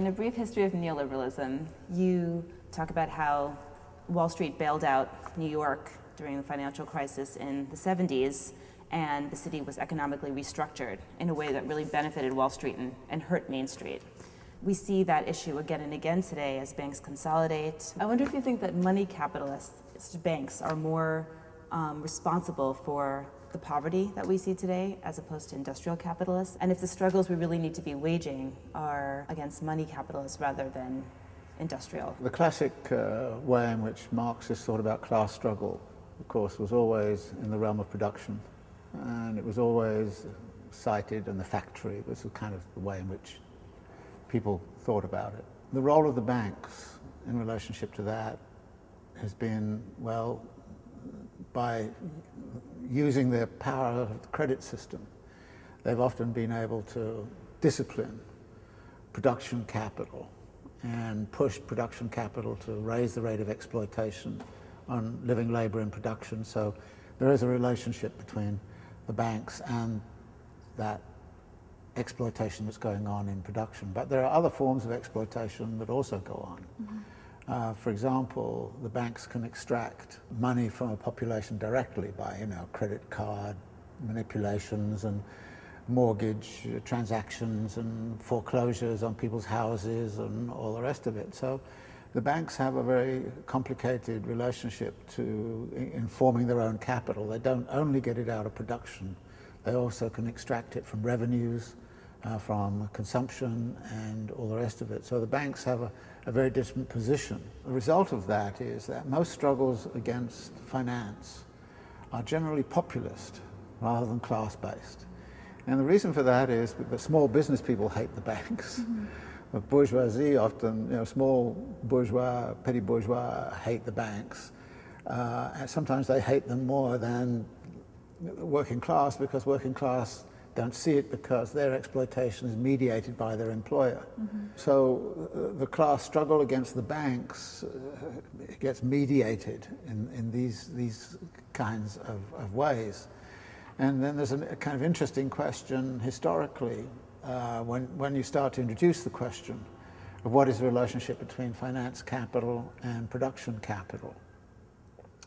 In A Brief History of Neoliberalism, you talk about how Wall Street bailed out New York during the financial crisis in the 70s, and the city was economically restructured in a way that really benefited Wall Street and, and hurt Main Street. We see that issue again and again today as banks consolidate. I wonder if you think that money capitalists, banks, are more um, responsible for the poverty that we see today as opposed to industrial capitalists, and if the struggles we really need to be waging are against money capitalists rather than industrial. The classic uh, way in which Marxists thought about class struggle, of course, was always in the realm of production, and it was always sited in the factory was the kind of the way in which people thought about it. The role of the banks in relationship to that has been, well, by using their power of the credit system, they've often been able to discipline production capital and push production capital to raise the rate of exploitation on living labor in production. So there is a relationship between the banks and that exploitation that's going on in production. But there are other forms of exploitation that also go on. Mm-hmm. Uh, for example, the banks can extract money from a population directly by, you know, credit card manipulations and mortgage transactions and foreclosures on people's houses and all the rest of it. So the banks have a very complicated relationship to informing their own capital. They don't only get it out of production, they also can extract it from revenues, uh, from consumption and all the rest of it. So the banks have a, a very different position. The result of that is that most struggles against finance are generally populist rather than class based. And the reason for that is that small business people hate the banks. Mm-hmm. The bourgeoisie often, you know, small bourgeois, petty bourgeois hate the banks. Uh, and sometimes they hate them more than working class because working class don't see it because their exploitation is mediated by their employer. Mm-hmm. So uh, the class struggle against the banks uh, gets mediated in, in these, these kinds of, of ways. And then there's a, a kind of interesting question historically uh, when, when you start to introduce the question of what is the relationship between finance capital and production capital.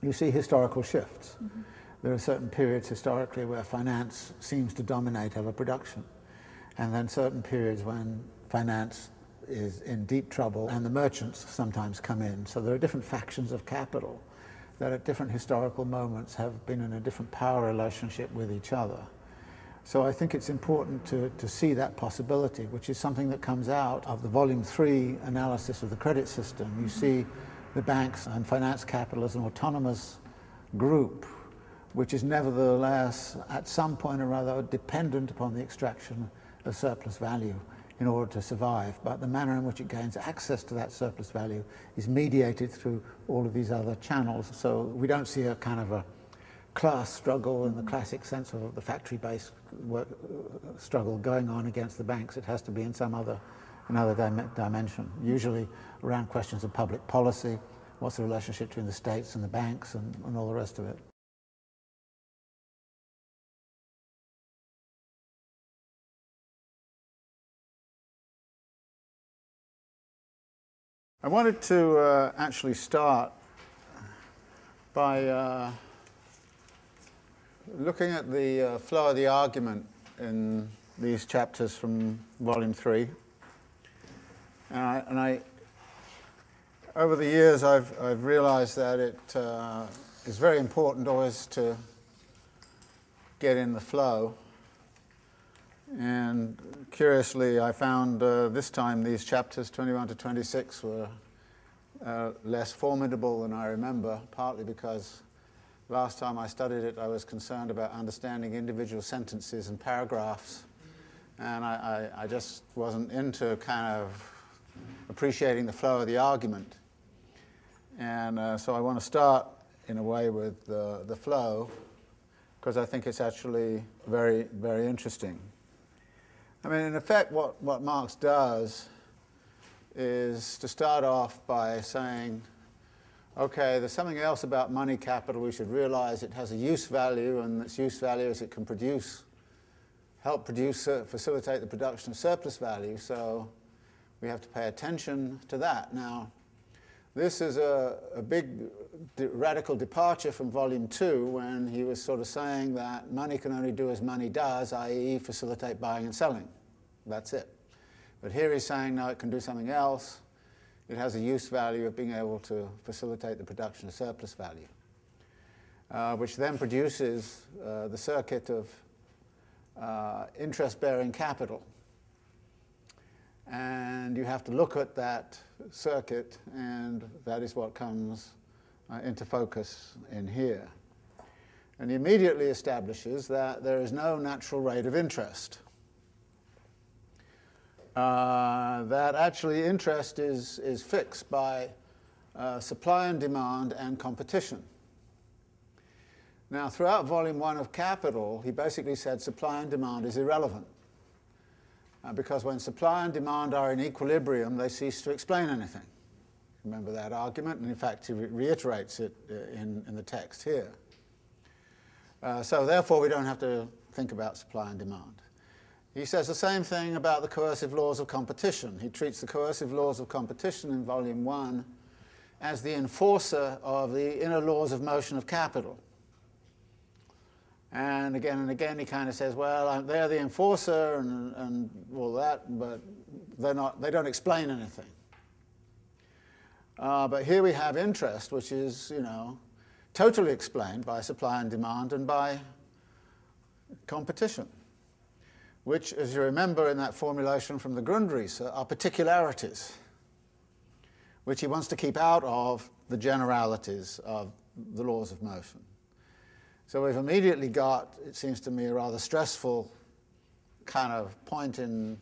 You see historical shifts. Mm-hmm there are certain periods historically where finance seems to dominate over production, and then certain periods when finance is in deep trouble and the merchants sometimes come in. So there are different factions of capital that at different historical moments have been in a different power relationship with each other. So I think it's important to, to see that possibility, which is something that comes out of the volume three analysis of the credit system. You see the banks and finance capital as an autonomous group which is nevertheless at some point or other dependent upon the extraction of surplus value in order to survive. But the manner in which it gains access to that surplus value is mediated through all of these other channels. So we don't see a kind of a class struggle in the classic sense of the factory based work uh, struggle going on against the banks. It has to be in some other, another dim- dimension, usually around questions of public policy. What's the relationship between the states and the banks and, and all the rest of it? I wanted to uh, actually start by uh, looking at the uh, flow of the argument in these chapters from Volume 3. And I, and I over the years, I've, I've realized that it uh, is very important always to get in the flow. And curiously, I found uh, this time these chapters 21 to 26 were uh, less formidable than I remember, partly because last time I studied it, I was concerned about understanding individual sentences and paragraphs. And I, I, I just wasn't into kind of appreciating the flow of the argument. And uh, so I want to start in a way with the, the flow because I think it's actually very, very interesting. I mean, in effect, what, what Marx does is to start off by saying, okay, there's something else about money capital we should realize. It has a use value, and its use value is it can produce, help produce, uh, facilitate the production of surplus value. So we have to pay attention to that. Now, this is a, a big radical departure from volume two when he was sort of saying that money can only do as money does, i.e., facilitate buying and selling. That's it. But here he's saying, no, it can do something else. It has a use value of being able to facilitate the production of surplus value, uh, which then produces uh, the circuit of uh, interest bearing capital. And you have to look at that circuit, and that is what comes uh, into focus in here. And he immediately establishes that there is no natural rate of interest. Uh, that actually interest is, is fixed by uh, supply and demand and competition. Now, throughout volume one of Capital, he basically said supply and demand is irrelevant. Uh, because when supply and demand are in equilibrium, they cease to explain anything. Remember that argument? And in fact, he re- reiterates it uh, in, in the text here. Uh, so, therefore, we don't have to think about supply and demand. He says the same thing about the coercive laws of competition. He treats the coercive laws of competition in Volume 1 as the enforcer of the inner laws of motion of capital. And again and again, he kind of says, well, they're the enforcer and, and all that, but they're not, they don't explain anything. Uh, but here we have interest, which is, you know, totally explained by supply and demand and by competition, which, as you remember in that formulation from the Grundrisse, are particularities, which he wants to keep out of the generalities of the laws of motion. So we've immediately got, it seems to me, a rather stressful kind of point in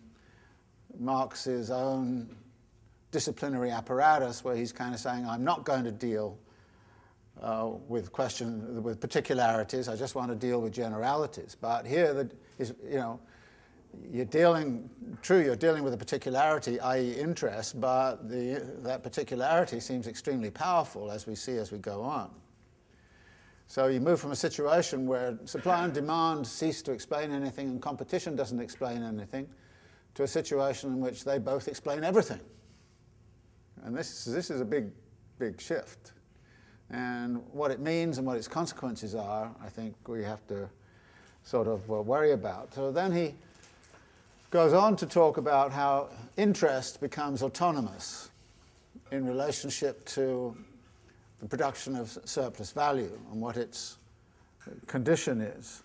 Marx's own disciplinary apparatus where he's kind of saying, I'm not going to deal uh, with question with particularities. I just want to deal with generalities. But here, the, is, you know, you're dealing, true, you're dealing with a particularity, i.e., interest, but the, that particularity seems extremely powerful as we see as we go on. So you move from a situation where supply and demand cease to explain anything and competition doesn't explain anything to a situation in which they both explain everything. And this, this is a big, big shift. And what it means and what its consequences are, I think we have to sort of uh, worry about. So then he goes on to talk about how interest becomes autonomous in relationship to the production of surplus value and what its condition is.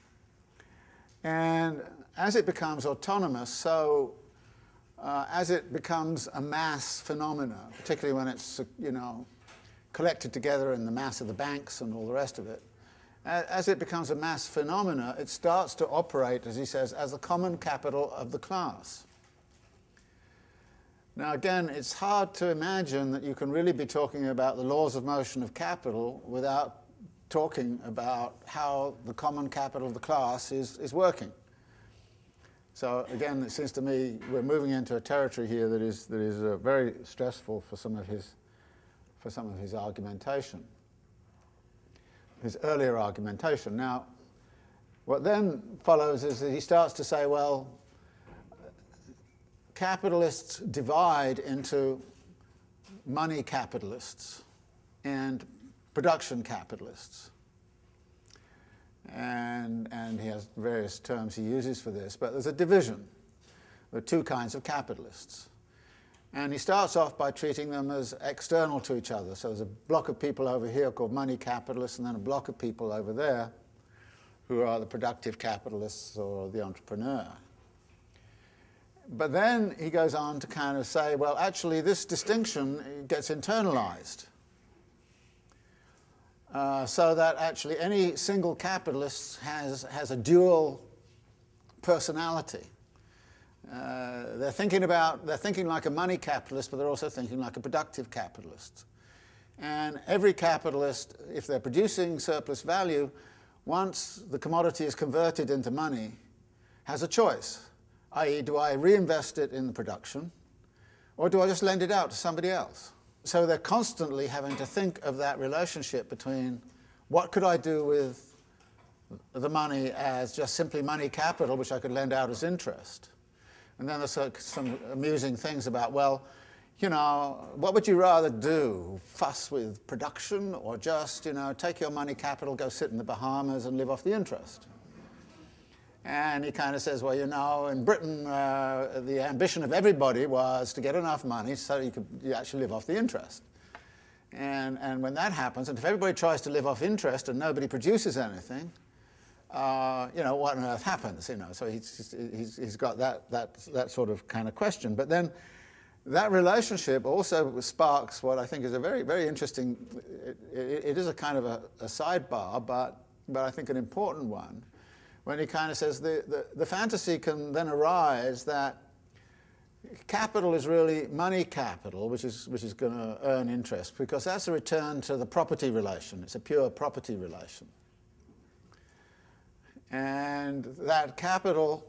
And as it becomes autonomous, so uh, as it becomes a mass phenomena, particularly when it's you know collected together in the mass of the banks and all the rest of it, as it becomes a mass phenomena, it starts to operate, as he says, as the common capital of the class. Now, again, it's hard to imagine that you can really be talking about the laws of motion of capital without talking about how the common capital of the class is, is working. So, again, it seems to me we're moving into a territory here that is, that is uh, very stressful for some, of his, for some of his argumentation, his earlier argumentation. Now, what then follows is that he starts to say, well, capitalists divide into money capitalists and production capitalists. And, and he has various terms he uses for this, but there's a division. There are two kinds of capitalists. And he starts off by treating them as external to each other. So there's a block of people over here called money capitalists, and then a block of people over there who are the productive capitalists or the entrepreneur. But then he goes on to kind of say, well, actually, this distinction gets internalized. Uh, so that actually any single capitalist has, has a dual personality. Uh, they're thinking about, they're thinking like a money capitalist, but they're also thinking like a productive capitalist. And every capitalist, if they're producing surplus value, once the commodity is converted into money, has a choice i.e., do I reinvest it in the production or do I just lend it out to somebody else? So they're constantly having to think of that relationship between what could I do with the money as just simply money capital, which I could lend out as interest, And then there's some amusing things about, well, you know, what would you rather do? Fuss with production or just, you know, take your money capital, go sit in the Bahamas and live off the interest? And he kind of says, well, you know, in Britain, uh, the ambition of everybody was to get enough money so you could you actually live off the interest. And, and when that happens, and if everybody tries to live off interest and nobody produces anything, uh, you know, what on earth happens? You know, so he's, he's, he's got that, that, that sort of kind of question. But then that relationship also sparks what I think is a very, very interesting, it, it, it is a kind of a, a, sidebar, but, but I think an important one, when he kind of says the, the, the fantasy can then arise that capital is really money capital, which is, which is going to earn interest, because that's a return to the property relation. It's a pure property relation. And that capital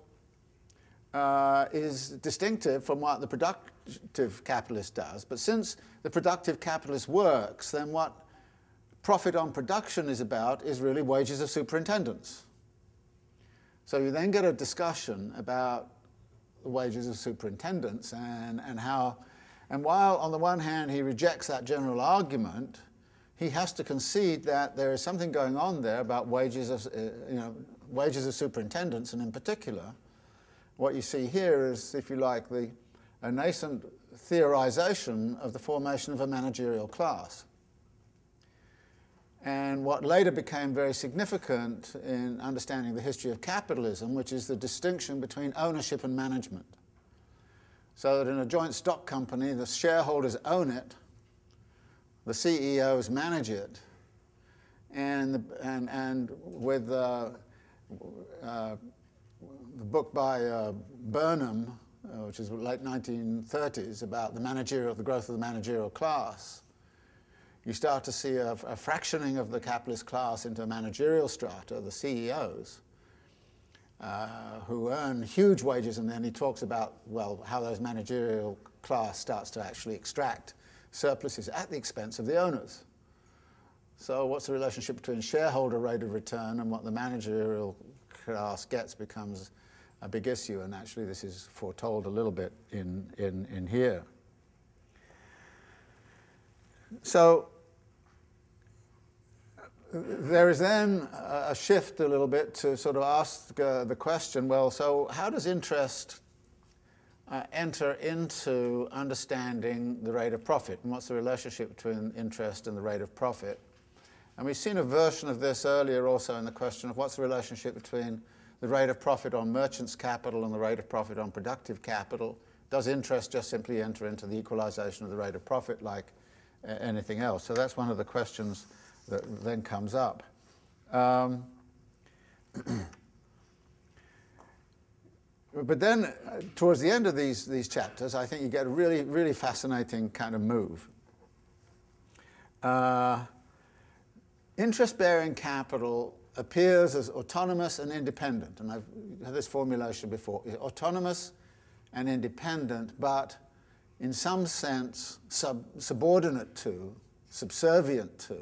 uh, is distinctive from what the productive capitalist does. But since the productive capitalist works, then what profit on production is about is really wages of superintendence. So you then get a discussion about the wages of superintendence and, and how, and while on the one hand he rejects that general argument, he has to concede that there is something going on there about wages of, uh, you know, wages of superintendence, and in particular, what you see here is, if you like, the, a nascent theorization of the formation of a managerial class. And what later became very significant in understanding the history of capitalism, which is the distinction between ownership and management. So that in a joint stock company, the shareholders own it, the CEOs manage it, and, the, and, and with uh, uh, the book by uh, Burnham, uh, which is late 1930s, about the managerial, the growth of the managerial class, you start to see a, a fractioning of the capitalist class into managerial strata, the CEOs, uh, who earn huge wages, and then he talks about, well, how those managerial class starts to actually extract surpluses at the expense of the owners. So what's the relationship between shareholder rate of return and what the managerial class gets becomes a big issue, and actually this is foretold a little bit in, in, in here. So there is then a shift a little bit to sort of ask uh, the question well, so how does interest uh, enter into understanding the rate of profit? And what's the relationship between interest and the rate of profit? And we've seen a version of this earlier also in the question of what's the relationship between the rate of profit on merchants' capital and the rate of profit on productive capital. Does interest just simply enter into the equalization of the rate of profit like uh, anything else? So that's one of the questions that then comes up. Um, but then, uh, towards the end of these, these chapters, I think you get a really, really fascinating kind of move. Uh, interest bearing capital appears as autonomous and independent, and I've had this formulation before autonomous and independent, but in some sense sub- subordinate to, subservient to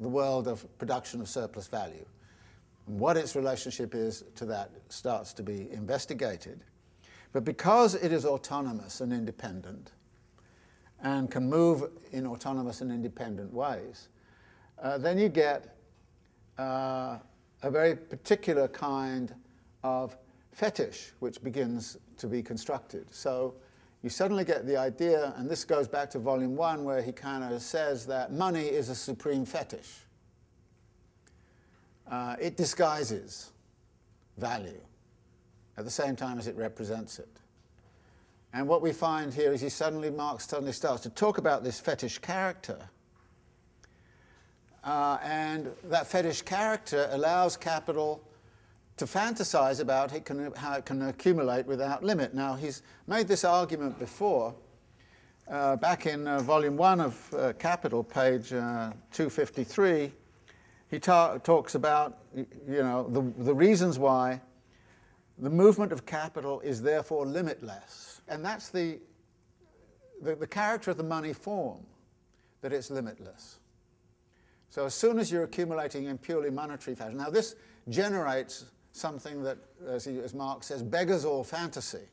the world of production of surplus value. And what its relationship is to that starts to be investigated. But because it is autonomous and independent, and can move in autonomous and independent ways, uh, then you get uh, a very particular kind of fetish which begins to be constructed. So you suddenly get the idea, and this goes back to volume one, where he kind of says that money is a supreme fetish. Uh, it disguises value at the same time as it represents it. And what we find here is he suddenly, Marx suddenly starts to talk about this fetish character. Uh, and that fetish character allows capital to fantasize about it can, how it can accumulate without limit. Now, he's made this argument before. Uh, back in uh, volume one of uh, Capital, page uh, 253, he ta- talks about you know, the, the reasons why the movement of capital is therefore limitless. And that's the, the, the character of the money form, that it's limitless. So as soon as you're accumulating in purely monetary fashion, now this generates something that, as, he, as Marx says, beggars all fantasy.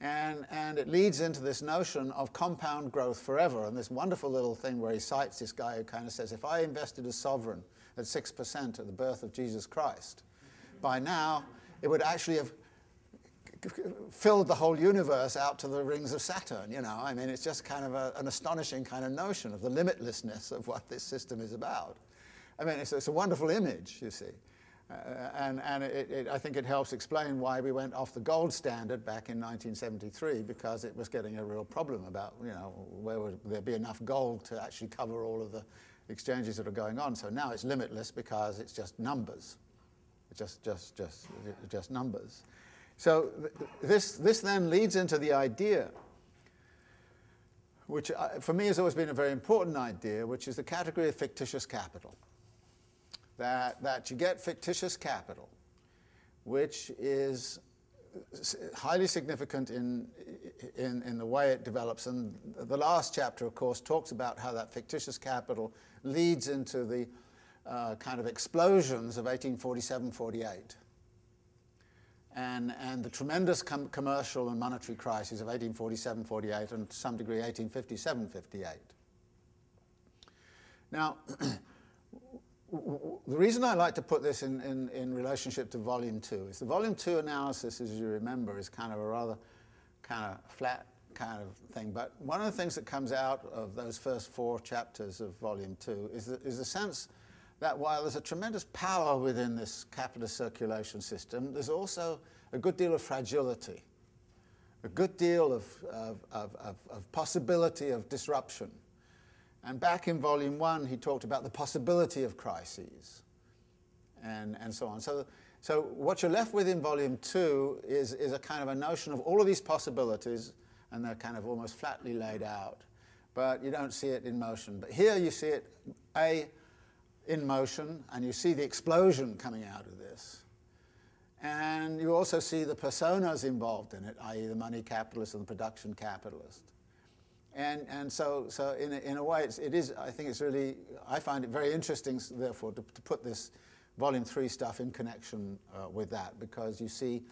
And, and it leads into this notion of compound growth forever. And this wonderful little thing where he cites this guy who kind of says, if I invested a sovereign at 6% at the birth of Jesus Christ, by now it would actually have filled the whole universe out to the rings of Saturn, you know. I mean, it's just kind of a, an astonishing kind of notion of the limitlessness of what this system is about. I mean, it's, it's a wonderful image, you see. Uh, and and it, it, I think it helps explain why we went off the gold standard back in 1973 because it was getting a real problem about, you know, where would there be enough gold to actually cover all of the exchanges that are going on. So now it's limitless because it's just numbers. Just, just, just, just numbers. So th- this, this then leads into the idea, which I, uh, for me has always been a very important idea, which is the category of fictitious capital that, that you get fictitious capital, which is highly significant in, in, in the way it develops. And the last chapter, of course, talks about how that fictitious capital leads into the uh, kind of explosions of 1847 48. And, and the tremendous com- commercial and monetary crises of 1847 48 and to some degree 1857 58. Now, the reason I like to put this in, in, in relationship to volume two is the volume two analysis, as you remember, is kind of a rather kind of flat kind of thing. But one of the things that comes out of those first four chapters of volume two is the, is the sense that while there's a tremendous power within this capitalist circulation system, there's also a good deal of fragility, a good deal of, of, of, of possibility of disruption. And back in volume one, he talked about the possibility of crises and, and so on. So, so what you're left with in volume two is, is a kind of a notion of all of these possibilities, and they're kind of almost flatly laid out, but you don't see it in motion. But here you see it, A, in motion, and you see the explosion coming out of this. And you also see the personas involved in it, i.e., the money capitalist and the production capitalist. And, and so, so in, a, in a way, it's, it is, I think it's really, I find it very interesting, therefore, to, to put this volume three stuff in connection uh, with that, because you see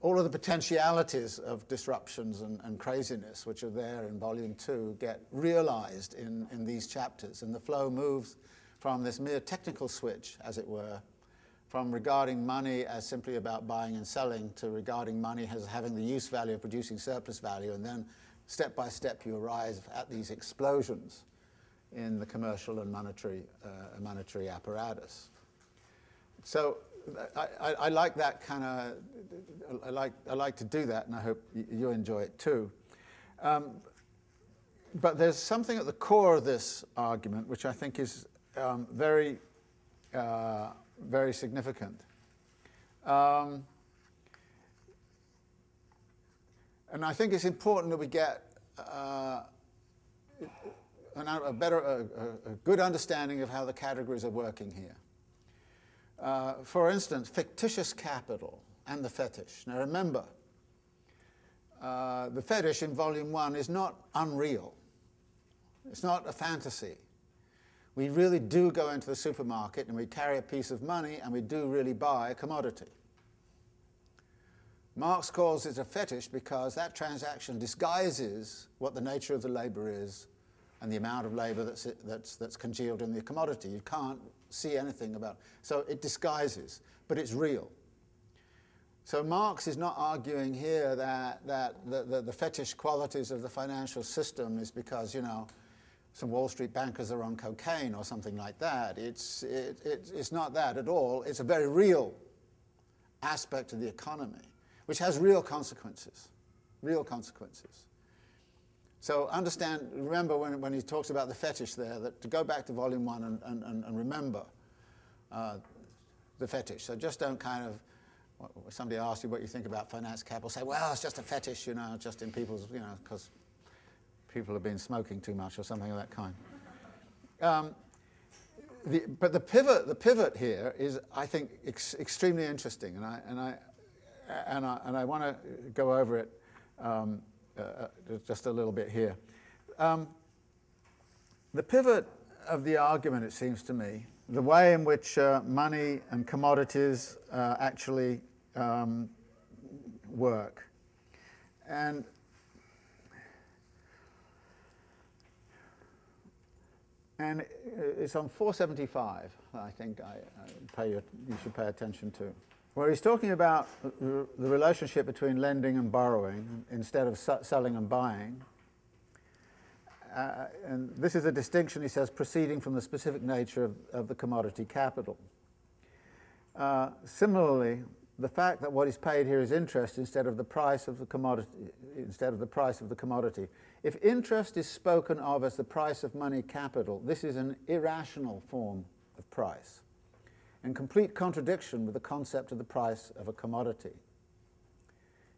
all of the potentialities of disruptions and, and, craziness which are there in volume two get realized in, in these chapters. And the flow moves from this mere technical switch, as it were, from regarding money as simply about buying and selling to regarding money as having the use value of producing surplus value, and then step by step you arrive at these explosions in the commercial and monetary, uh, monetary apparatus. So I, I, I like that kind of, I like, I like to do that, and I hope you enjoy it too. Um, but there's something at the core of this argument which I think is um, very, uh, very significant. Um, And I think it's important that we get uh, a better, a, a, good understanding of how the categories are working here. Uh, for instance, fictitious capital and the fetish. Now remember, uh, the fetish in volume one is not unreal. It's not a fantasy. We really do go into the supermarket and we carry a piece of money and we do really buy a commodity. Marx calls it a fetish because that transaction disguises what the nature of the labor is and the amount of labor that's, that's, that's congealed in the commodity. You can't see anything about. So it disguises, but it's real. So Marx is not arguing here that, that the, the, the fetish qualities of the financial system is because, you know, some Wall Street bankers are on cocaine or something like that. It's, it, it, it's not that at all. It's a very real aspect of the economy which has real consequences, real consequences. So understand, remember when, when he talks about the fetish there, that to go back to volume one and, and, and remember uh, the fetish. So just don't kind of, somebody asks you what you think about finance capital, say, well, it's just a fetish, you know, just in people's, you know, because people have been smoking too much or something of that kind. Um, the, but the pivot, the pivot here is, I think, ex- extremely interesting, and I, and I, and I, and I want to go over it um, uh, uh, just a little bit here. Um, the pivot of the argument, it seems to me, the way in which uh, money and commodities uh, actually um, work. And and it's on 475, I think I, I pay you, you should pay attention to, where he's talking about the relationship between lending and borrowing instead of selling and buying. Uh, and this is a distinction, he says, proceeding from the specific nature of, of the commodity capital. Uh, similarly, the fact that what is paid here is interest instead of the price of the commodity, instead of the price of the commodity. If interest is spoken of as the price of money capital, this is an irrational form of price, in complete contradiction with the concept of the price of a commodity.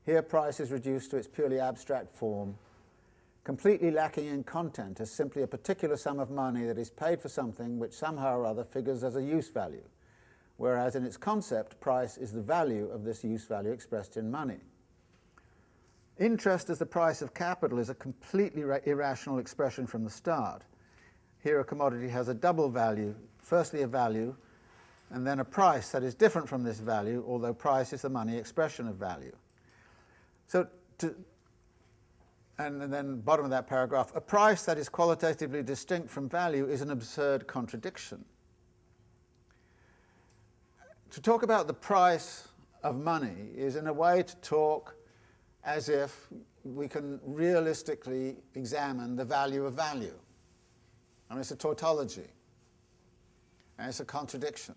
Here, price is reduced to its purely abstract form completely lacking in content as simply a particular sum of money that is paid for something which somehow or other figures as a use value, whereas in its concept, price is the value of this use value expressed in money. Interest as the price of capital is a completely irrational expression from the start. Here, a commodity has a double value firstly, a value, and then a price that is different from this value, although price is the money expression of value. So, to, and then bottom of that paragraph, a price that is qualitatively distinct from value is an absurd contradiction. To talk about the price of money is in a way to talk as if we can realistically examine the value of value. I mean, it's a tautology, and it's a contradiction,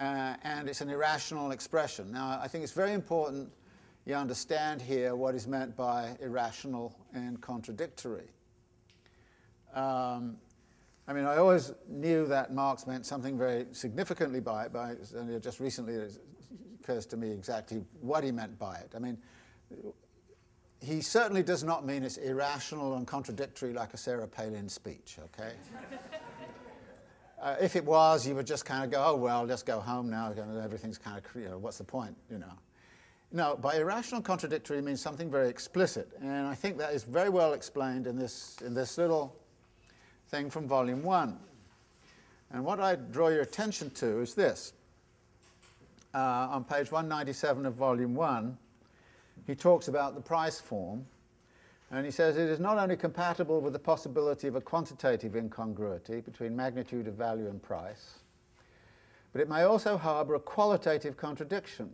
uh, and it's an irrational expression. Now, I think it's very important you understand here what is meant by irrational and contradictory. Um, I mean, I always knew that Marx meant something very significantly by it, but only just recently it occurs to me exactly what he meant by it. I mean, he certainly does not mean it's irrational and contradictory like a Sarah Palin speech, okay? uh, if it was, you would just kind of go, oh, well, let's go home now. Everything's kind of, you know, what's the point, you know? No, by irrational contradictory means something very explicit, and I think that is very well explained in this, in this little thing from volume one. And what I draw your attention to is this. Uh, on page 197 of volume one, he talks about the price form, and he says it is not only compatible with the possibility of a quantitative incongruity between magnitude of value and price, but it may also harbor a qualitative contradiction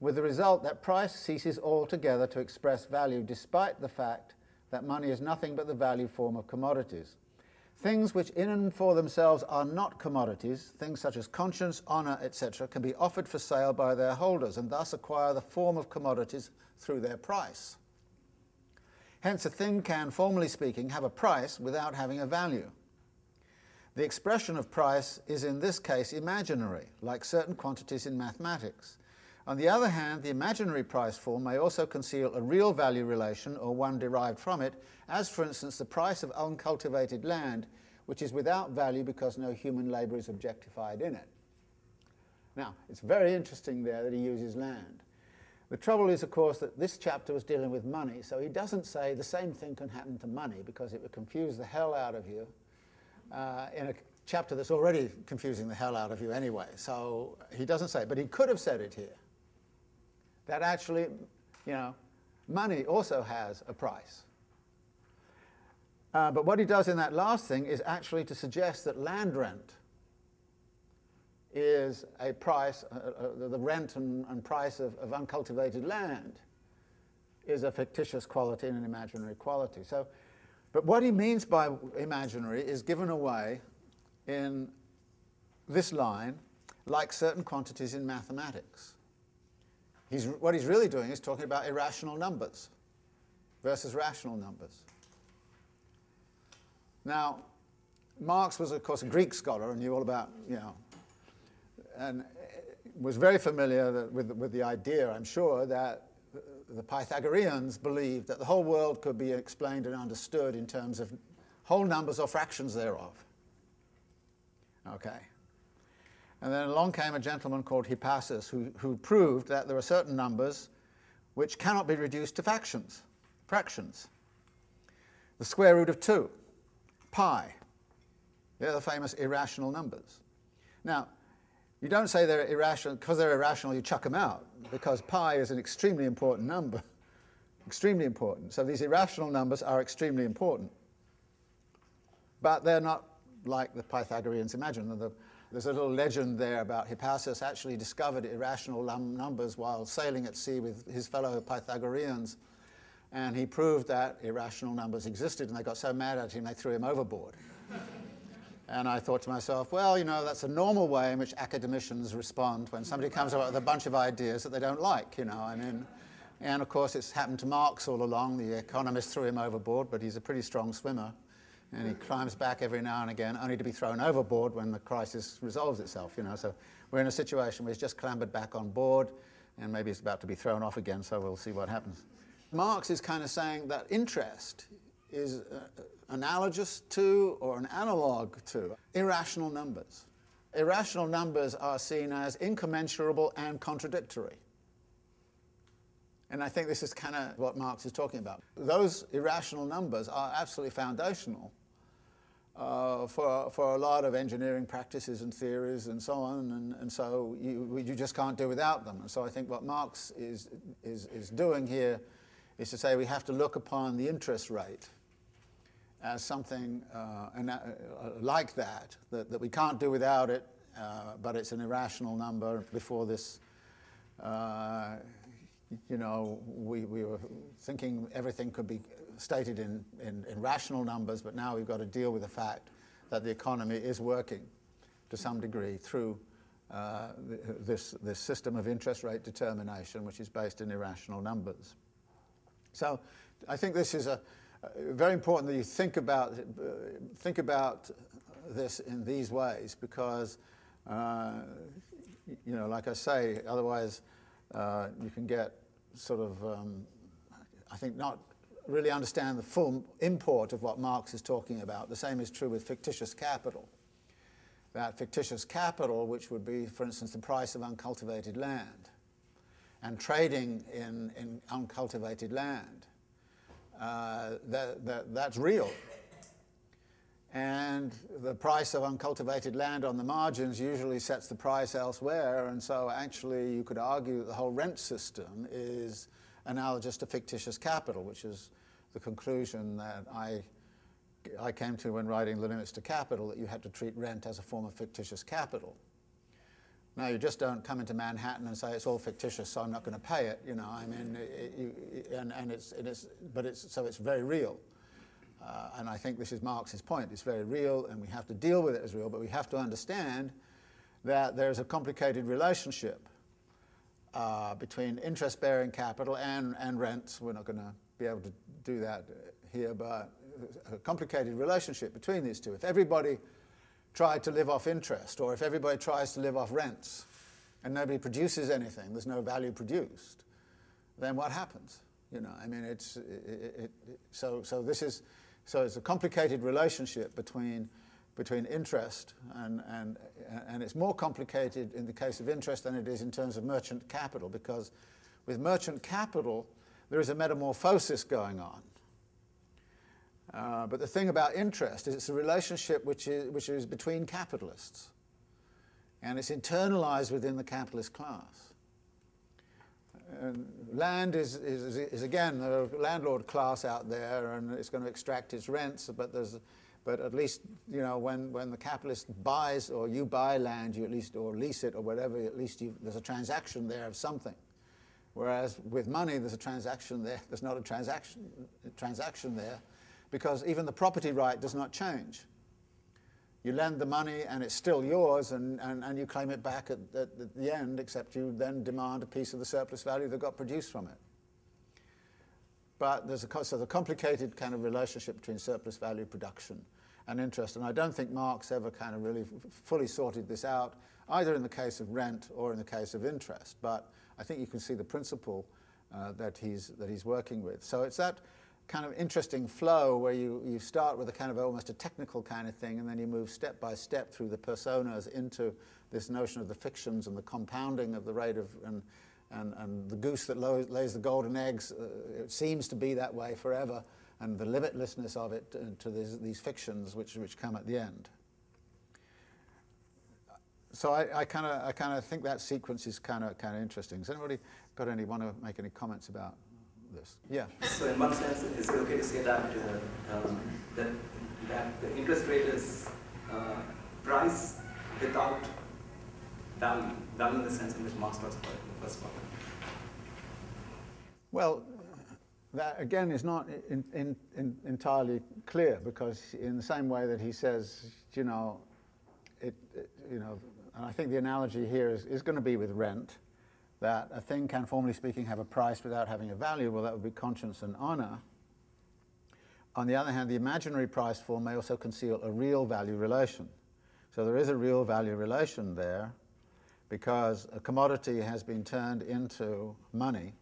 with the result that price ceases altogether to express value despite the fact that money is nothing but the value form of commodities. Things which in and for themselves are not commodities, things such as conscience, honour, etc., can be offered for sale by their holders and thus acquire the form of commodities through their price. Hence, a thing can, formally speaking, have a price without having a value. The expression of price is in this case imaginary, like certain quantities in mathematics. On the other hand, the imaginary price form may also conceal a real value relation or one derived from it, as for instance the price of uncultivated land, which is without value because no human labour is objectified in it. Now, it's very interesting there that he uses land. The trouble is, of course, that this chapter was dealing with money, so he doesn't say the same thing can happen to money because it would confuse the hell out of you uh, in a chapter that's already confusing the hell out of you anyway. So he doesn't say, but he could have said it here that actually, you know, money also has a price. Uh, but what he does in that last thing is actually to suggest that land rent is a price, uh, uh, the rent and, and price of, of, uncultivated land is a fictitious quality and an imaginary quality. So, but what he means by imaginary is given away in this line, like certain quantities in mathematics. He's, what he's really doing is talking about irrational numbers versus rational numbers. Now, Marx was, of course, a Greek scholar and knew all about, you know, and was very familiar with, with the idea, I'm sure, that the Pythagoreans believed that the whole world could be explained and understood in terms of whole numbers or fractions thereof. Okay. And then along came a gentleman called Hippasus who, who proved that there are certain numbers which cannot be reduced to fractions. fractions. The square root of 2, pi, They're the famous irrational numbers. Now, you don't say they're irrational because they're irrational, you chuck them out, because pi is an extremely important number. extremely important. So these irrational numbers are extremely important. But they're not like the Pythagoreans imagined. There's a little legend there about Hippasus actually discovered irrational numbers while sailing at sea with his fellow Pythagoreans. And he proved that irrational numbers existed, and they got so mad at him they threw him overboard. and I thought to myself, well, you know, that's a normal way in which academicians respond when somebody comes up with a bunch of ideas that they don't like, you know. I mean, and of course, it's happened to Marx all along. The economist threw him overboard, but he's a pretty strong swimmer and he climbs back every now and again, only to be thrown overboard when the crisis resolves itself. You know, so we're in a situation where he's just clambered back on board, and maybe he's about to be thrown off again. So we'll see what happens. Marx is kind of saying that interest is uh, analogous to or an analog to irrational numbers. Irrational numbers are seen as incommensurable and contradictory. And I think this is kind of what Marx is talking about. Those irrational numbers are absolutely foundational uh, for, for a lot of engineering practices and theories and so on, and, and so you, you just can't do without them. And so I think what Marx is, is, is doing here is to say we have to look upon the interest rate as something uh, uh, like that, that, that we can't do without it, uh, but it's an irrational number before this uh, you know, we, we were thinking everything could be stated in, in, in, rational numbers, but now we've got to deal with the fact that the economy is working to some degree through uh, this, this system of interest rate determination, which is based in irrational numbers. So I think this is a very important that you think about, uh, think about this in these ways because, uh, you know, like I say, otherwise uh, you can get sort of, um, I think, not really understand the full import of what Marx is talking about. The same is true with fictitious capital. That fictitious capital, which would be, for instance, the price of uncultivated land, and trading in, in uncultivated land, uh, that, that, that's real. And the price of uncultivated land on the margins usually sets the price elsewhere. And so, actually, you could argue that the whole rent system is analogous to fictitious capital, which is the conclusion that I, I came to when writing The Limits to Capital that you had to treat rent as a form of fictitious capital. Now, you just don't come into Manhattan and say it's all fictitious, so I'm not going to pay it. You know, I mean, it, you, and, and it's, it is, but it's, so it's very real. Uh, and I think this is Marx's point. It's very real, and we have to deal with it as real, but we have to understand that there's a complicated relationship uh, between interest bearing capital and, and rents. We're not going to be able to do that here, but a complicated relationship between these two. If everybody tried to live off interest, or if everybody tries to live off rents, and nobody produces anything, there's no value produced, then what happens? You know, I mean, it's it, it, it, so. So this is so it's a complicated relationship between, between interest, and, and, and it's more complicated in the case of interest than it is in terms of merchant capital, because with merchant capital, there is a metamorphosis going on. Uh, but the thing about interest is it's a relationship which is, which is between capitalists, and it's internalized within the capitalist class And land is, is, is, again the landlord class out there and it's going to extract its rents, but there's but at least you know when, when the capitalist buys or you buy land, you at least or lease it or whatever, at least you, there's a transaction there of something. Whereas with money, there's a transaction there. There's not a transaction a transaction there, because even the property right does not change. You lend the money and it's still yours and, and, and you claim it back at, at, the end, except you then demand a piece of the surplus value that got produced from it. But there's a, so a complicated kind of relationship between surplus value production and interest. And I don't think Marx ever kind of really fully sorted this out, either in the case of rent or in the case of interest. But I think you can see the principle uh, that, he's, that he's working with. So it's that kind of interesting flow where you, you start with a kind of almost a technical kind of thing and then you move step by step through the personas into this notion of the fictions and the compounding of the rate of and, and, and the goose that lo- lays the golden eggs uh, it seems to be that way forever and the limitlessness of it uh, to these, these fictions which, which come at the end so I, I kind of I kind of think that sequence is kind of kind of interesting. Has anybody got any want to make any comments about this? Yeah. So in one sense, it's okay to say that uh, um, that, that the interest rate is uh, price without value, value in the sense in which Marx talks about it in the first part? Well, that again is not in, in, in entirely clear because in the same way that he says, you know, it, it, you know, and I think the analogy here is, is going to be with rent, that a thing can, formally speaking, have a price without having a value. Well, that would be conscience and honor. On the other hand, the imaginary price form may also conceal a real value relation. So there is a real value relation there because a commodity has been turned into money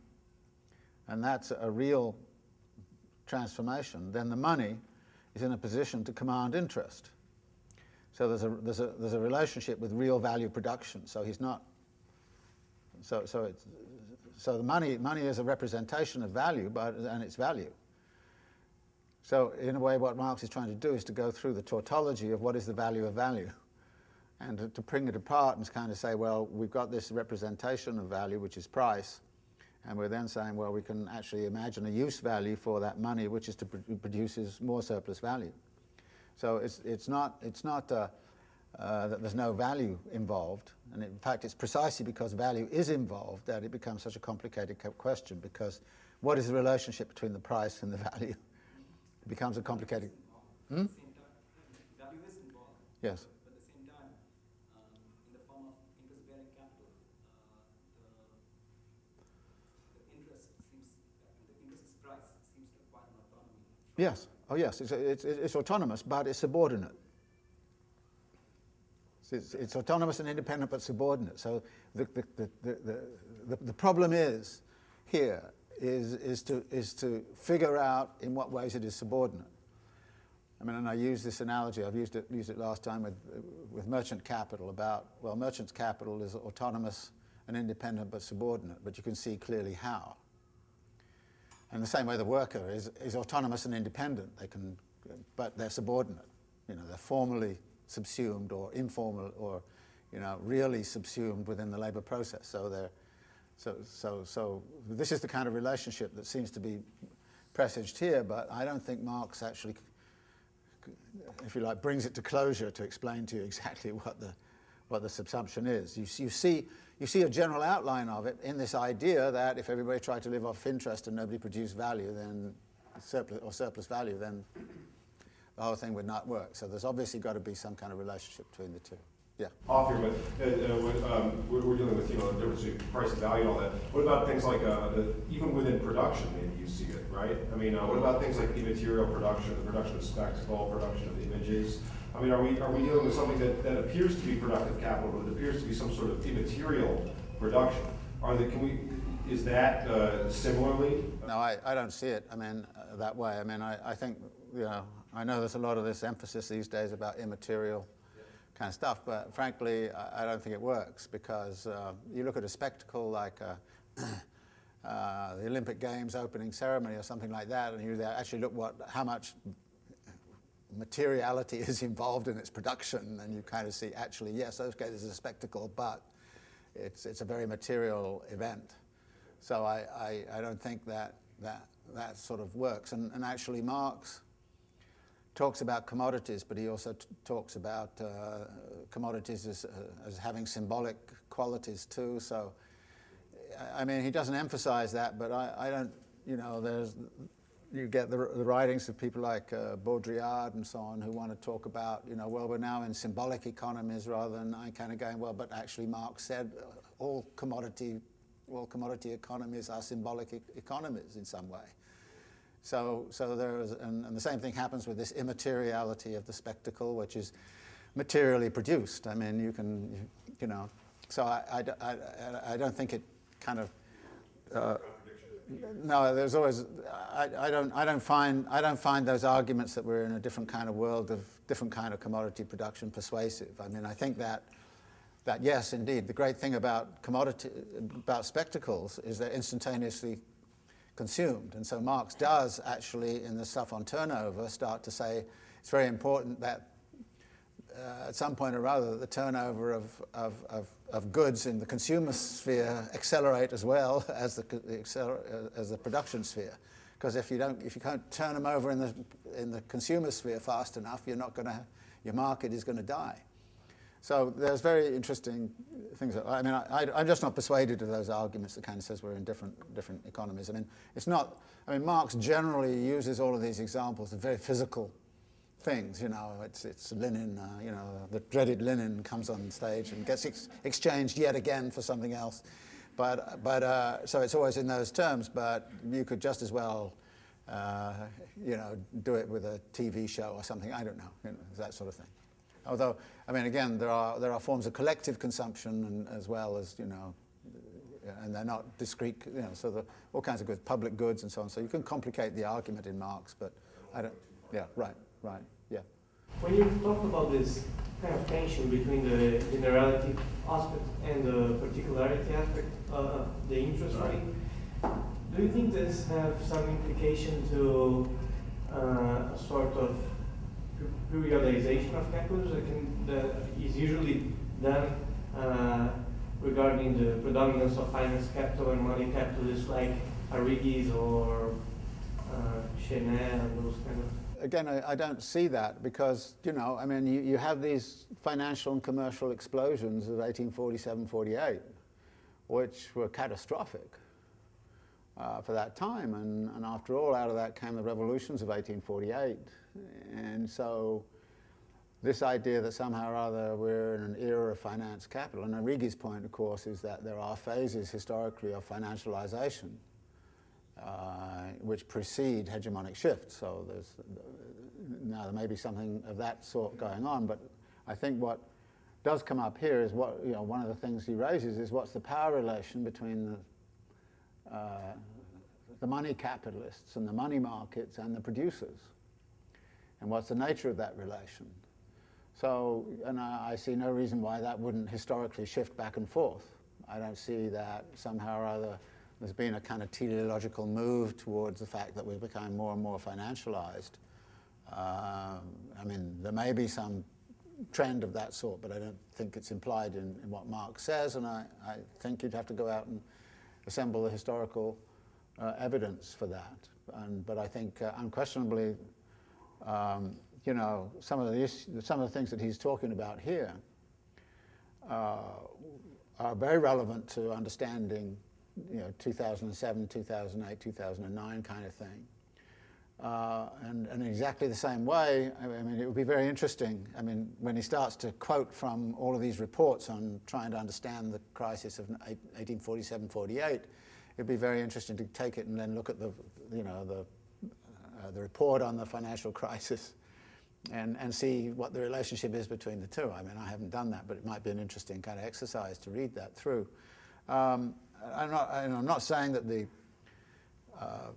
and that's a real transformation, then the money is in a position to command interest. So there's a, there's a, there's a relationship with real value production. So he's not, so, so, it's, so the money, money is a representation of value but, and its value. So in a way what Marx is trying to do is to go through the tautology of what is the value of value and to, to bring it apart and kind of say, well, we've got this representation of value, which is price, and we're then saying, well, we can actually imagine a use value for that money, which is to pr- produces more surplus value. So it's, it's not, it's not uh, uh, that there's no value involved. And in fact, it's precisely because value is involved that it becomes such a complicated question because what is the relationship between the price and the value? It becomes a complicated. Hmm? Value is involved. Yes. Yes. Oh, yes. It's, it's, it's autonomous, but it's subordinate. It's, it's, autonomous and independent, but subordinate. So the, the, the, the, the, problem is here is, is, to, is to figure out in what ways it is subordinate. I mean, and I use this analogy, I've used it, used it last time with, with merchant capital about, well, merchant capital is autonomous and independent but subordinate, but you can see clearly how. And the same way the worker is, is autonomous and independent, they can, but they're subordinate. You know, they're formally subsumed or informal or, you know, really subsumed within the labor process. So they're, so, so, so this is the kind of relationship that seems to be presaged here, but I don't think Marx actually, if you like, brings it to closure to explain to you exactly what the, what the subsumption is. You, you, see, you see a general outline of it in this idea that if everybody tried to live off interest and nobody produced value, then surplus or surplus value, then the whole thing would not work. So there's obviously got to be some kind of relationship between the two. Yeah. Off here, but uh, uh, um, we're, we're, dealing with you know the difference between price and value and all that. What about things like uh, the, even within production? Maybe you see it, right? I mean, uh, what about things like immaterial production, the production of spectacle, production of images? I mean, are we, are we dealing with something that, that appears to be productive capital, but it appears to be some sort of immaterial production? Are they, can we, is that uh, similarly? No, I, I don't see it, I mean, uh, that way. I mean, I, I think, you know, I know there's a lot of this emphasis these days about immaterial kind of stuff, but frankly, I, I don't think it works because uh, you look at a spectacle like uh, uh, the Olympic Games opening ceremony or something like that, and you actually look what, how much materiality is involved in its production, and you kind of see actually, yes, okay, this is a spectacle, but it's, it's a very material event. So I, I, I don't think that, that that sort of works. And, and actually, Marx talks about commodities, but he also t- talks about uh, commodities as, uh, as having symbolic qualities too. So, I mean, he doesn't emphasize that, but I, I don't, you know, there's you get the, the, writings of people like uh, Baudrillard and so on who want to talk about, you know, well, we're now in symbolic economies rather than I kind of going, well, but actually Marx said uh, all commodity, all commodity economies are symbolic e- economies in some way. So, so there is, and, and the same thing happens with this immateriality of the spectacle, which is materially produced. I mean, you can, you, know, so I, I, I, I, don't think it kind of. Uh, no, there's always. I, I, don't. I don't find. I don't find those arguments that we're in a different kind of world of different kind of commodity production persuasive. I mean, I think that that yes, indeed, the great thing about commodity about spectacles is they're instantaneously consumed, and so Marx does actually, in the stuff on turnover, start to say it's very important that uh, at some point or other, the turnover of, of, of, of, goods in the consumer sphere accelerate as well as the, as the production sphere. Because if you don't, if you can't turn them over in the, in the consumer sphere fast enough, you're not going to, your market is going to die. So there's very interesting things. That, I mean, I, am just not persuaded of those arguments that kind of says we're in different, different economies. I mean, it's not, I mean, Marx generally uses all of these examples of very physical things, you know, it's, it's linen, uh, you know, the dreaded linen comes on stage and gets ex- exchanged yet again for something else. But, but uh, so it's always in those terms, but you could just as well, uh, you know, do it with a TV show or something, I don't know, you know that sort of thing. Although, I mean, again, there are, there are forms of collective consumption and, as well as, you know, and they're not discrete, you know, so the, all kinds of goods, public goods and so on. So you can complicate the argument in Marx, but I don't, yeah, right, right, yeah. When you talk about this kind of tension between the generality aspect and the particularity aspect, uh, the interest rate, do you think this have some implication to uh, a sort of periodization of capitals that, can, that is usually done uh, regarding the predominance of finance capital and money capitalists like Arrighi's or uh, Chesnais and those kind of again, I, I, don't see that because, you know, I mean, you, you have these financial and commercial explosions of 1847 48, which were catastrophic uh, for that time. And, and after all, out of that came the revolutions of 1848. And so, this idea that somehow or other we're in an era of finance capital, and Arrighi's point, of course, is that there are phases historically of financialization uh, which precede hegemonic shifts. So there's now there may be something of that sort going on, but I think what does come up here is what you know. One of the things he raises is what's the power relation between the uh, the money capitalists and the money markets and the producers, and what's the nature of that relation. So, and I, I see no reason why that wouldn't historically shift back and forth. I don't see that somehow or other there's been a kind of teleological move towards the fact that we've become more and more financialized. Um, I mean, there may be some trend of that sort, but I don't think it's implied in, in what Marx says, and I, I, think you'd have to go out and assemble the historical uh, evidence for that. And, but I think uh, unquestionably, um, you know, some of, the issues, some of the things that he's talking about here uh, are very relevant to understanding you know, 2007, 2008, 2009 kind of thing. Uh, and, in exactly the same way, I mean, it would be very interesting. I mean, when he starts to quote from all of these reports on trying to understand the crisis of 1847 48, it'd be very interesting to take it and then look at the, you know, the, uh, the report on the financial crisis and, and see what the relationship is between the two. I mean, I haven't done that, but it might be an interesting kind of exercise to read that through. Um, I'm not, I'm not saying that the, uh,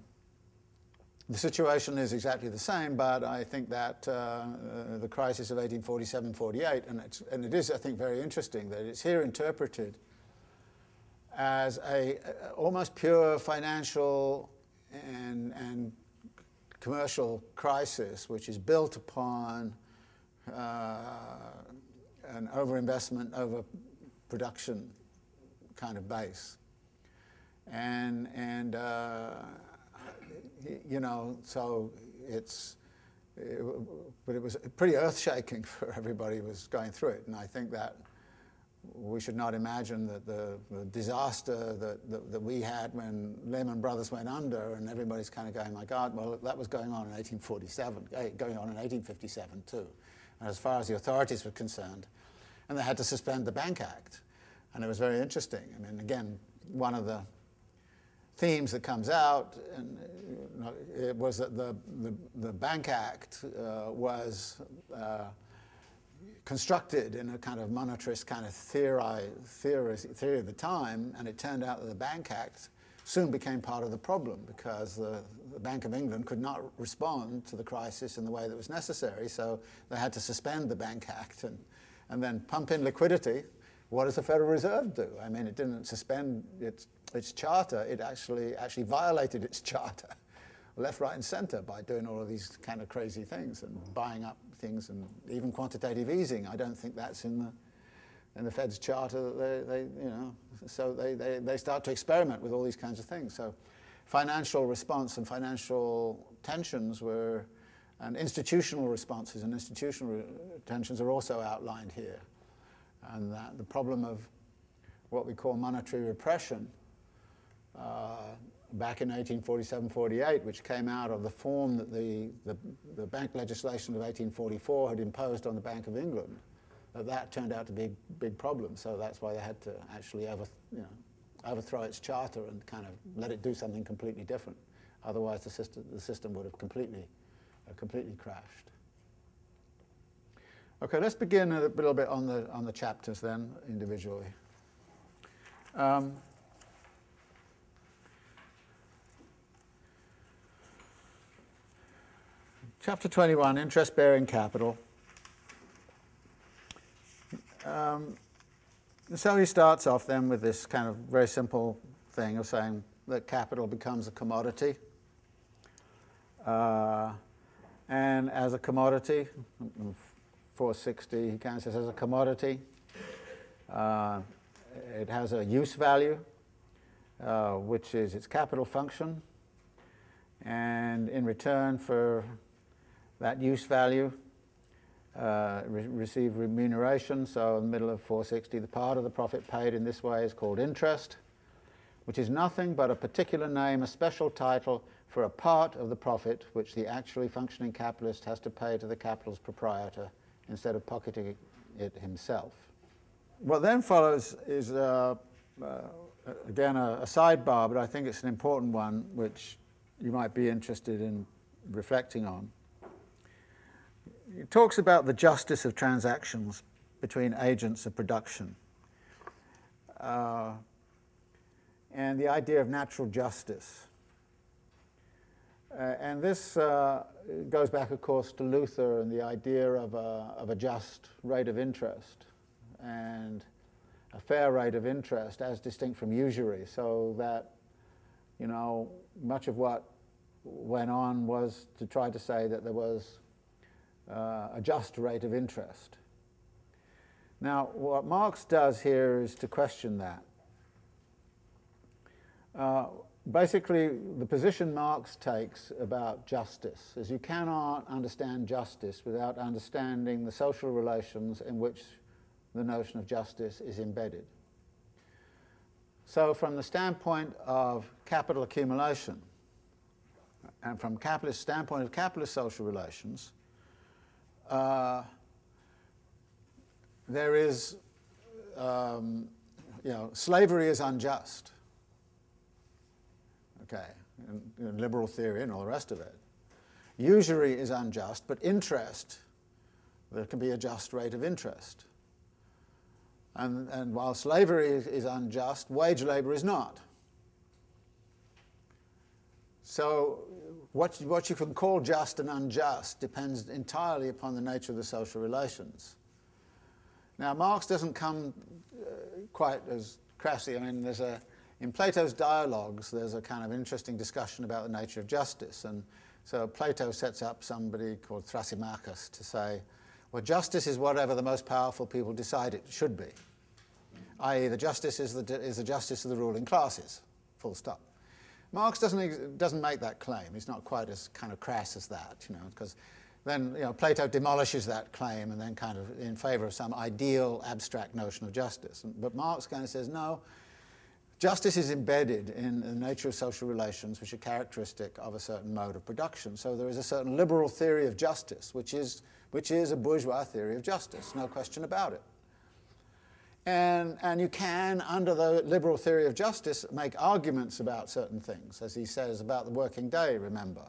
the situation is exactly the same, but I think that uh, uh, the crisis of 1847 48, and, it's, and it is, I think, very interesting that it's here interpreted as a, a almost pure financial and, and commercial crisis, which is built upon uh, an overinvestment, overproduction kind of base and and uh, you know, so it's. It, but it was pretty earth-shaking for everybody who was going through it, and I think that we should not imagine that the, the disaster that, that, that, we had when Lehman Brothers went under, and everybody's kind of going, my God, well, that was going on in 1847, eh, going on in 1857 too. And as far as the authorities were concerned, and they had to suspend the Bank Act. And it was very interesting. I mean, again, one of the themes that comes out and it was that the, the, the Bank Act uh, was uh, constructed in a kind of monetarist kind of theory, theory, theory of the time, and it turned out that the Bank Act soon became part of the problem because the, the, Bank of England could not respond to the crisis in the way that was necessary, so they had to suspend the Bank Act and, and then pump in liquidity. What does the Federal Reserve do? I mean, it didn't suspend its its charter, it actually, actually violated its charter left, right, and center by doing all of these kind of crazy things and buying up things and even quantitative easing. I don't think that's in the in the Fed's charter that they, they you know, so they, they, they start to experiment with all these kinds of things. So financial response and financial tensions were, and institutional responses and institutional tensions are also outlined here. And that the problem of what we call monetary repression uh, back in 1847-48, which came out of the form that the, the, the, bank legislation of 1844 had imposed on the Bank of England, that, that turned out to be a big problem. So that's why they had to actually over, you know, overthrow its charter and kind of let it do something completely different. Otherwise, the system, the system would have completely, uh, completely crashed. Okay, let's begin a little bit on the, on the chapters then, individually. Um, Chapter 21, interest bearing capital. Um, so he starts off then with this kind of very simple thing of saying that capital becomes a commodity. Uh, and as a commodity, 460, he kind of says as a commodity, uh, it has a use value, uh, which is its capital function. And in return for that use value, uh, re- receive remuneration. So, in the middle of 460, the part of the profit paid in this way is called interest, which is nothing but a particular name, a special title for a part of the profit which the actually functioning capitalist has to pay to the capital's proprietor instead of pocketing it himself. What then follows is, uh, uh, again, a, a sidebar, but I think it's an important one which you might be interested in reflecting on. It talks about the justice of transactions between agents of production uh, and the idea of natural justice. Uh, and this uh, goes back, of course, to Luther and the idea of a, of a just rate of interest and a fair rate of interest as distinct from usury, so that, you know, much of what went on was to try to say that there was uh, a just rate of interest. Now, what Marx does here is to question that. Uh, basically, the position Marx takes about justice is you cannot understand justice without understanding the social relations in which the notion of justice is embedded. So, from the standpoint of capital accumulation, and from capitalist standpoint of capitalist social relations, uh, there is, um, you know, slavery is unjust. Okay, liberal theory and all the rest of it. Usury is unjust, but interest, there can be a just rate of interest. And, and while slavery is, is unjust, wage labor is not. So, what, what you can call just and unjust depends entirely upon the nature of the social relations. Now, Marx doesn't come uh, quite as crassly. I mean, there's a, in Plato's dialogues, there's a kind of interesting discussion about the nature of justice. And so Plato sets up somebody called Thrasymachus to say, well, justice is whatever the most powerful people decide it should be, i.e., the justice is the, is the justice of the ruling classes, full stop. Marx doesn't, doesn't make that claim. He's not quite as kind of crass as that, you know, because then you know, Plato demolishes that claim and then kind of in favor of some ideal abstract notion of justice. But Marx kind of says, no, justice is embedded in the nature of social relations which are characteristic of a certain mode of production. So there is a certain liberal theory of justice, which is, which is a bourgeois theory of justice, no question about it. And, and you can, under the liberal theory of justice, make arguments about certain things, as he says about the working day, remember.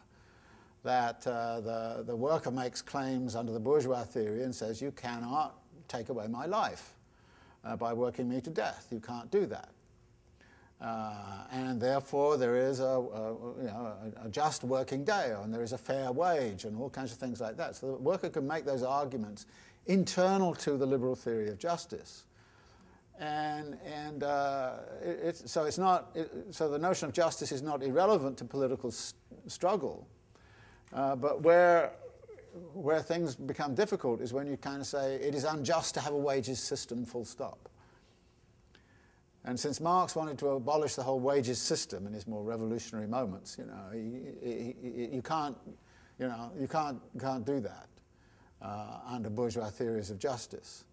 That uh, the, the worker makes claims under the bourgeois theory and says, You cannot take away my life uh, by working me to death. You can't do that. Uh, and therefore, there is a, a you know, a, a, just working day, and there is a fair wage, and all kinds of things like that. So the worker can make those arguments internal to the liberal theory of justice And, and uh, it, it's, so it's not, it, so the notion of justice is not irrelevant to political s- struggle. Uh, but where, where things become difficult is when you kind of say it is unjust to have a wages system, full stop. And since Marx wanted to abolish the whole wages system in his more revolutionary moments, you know, he, he, he, you can't, you know, you can't, can't do that uh, under bourgeois theories of justice.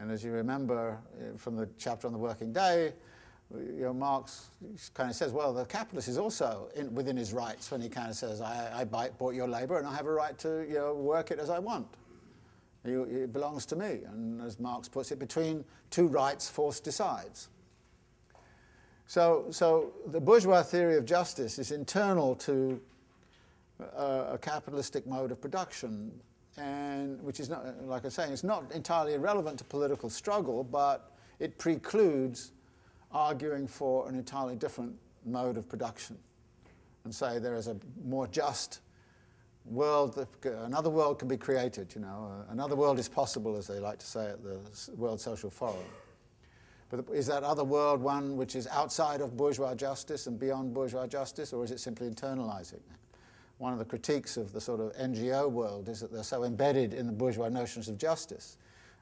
And as you remember uh, from the chapter on the working day, you know, Marx kind of says, well, the capitalist is also in, within his rights when he kind of says, I, I bought your labor and I have a right to you know, work it as I want. it belongs to me. And as Marx puts it, between two rights, force decides. So, so the bourgeois theory of justice is internal to a, a capitalistic mode of production, and which is not, like I was saying, it's not entirely irrelevant to political struggle, but it precludes arguing for an entirely different mode of production and say there is a more just world, another world can be created, you know, uh, another world is possible, as they like to say at the World Social Forum. But is that other world one which is outside of bourgeois justice and beyond bourgeois justice, or is it simply internalizing? One of the critiques of the sort of NGO world is that they're so embedded in the bourgeois notions of justice.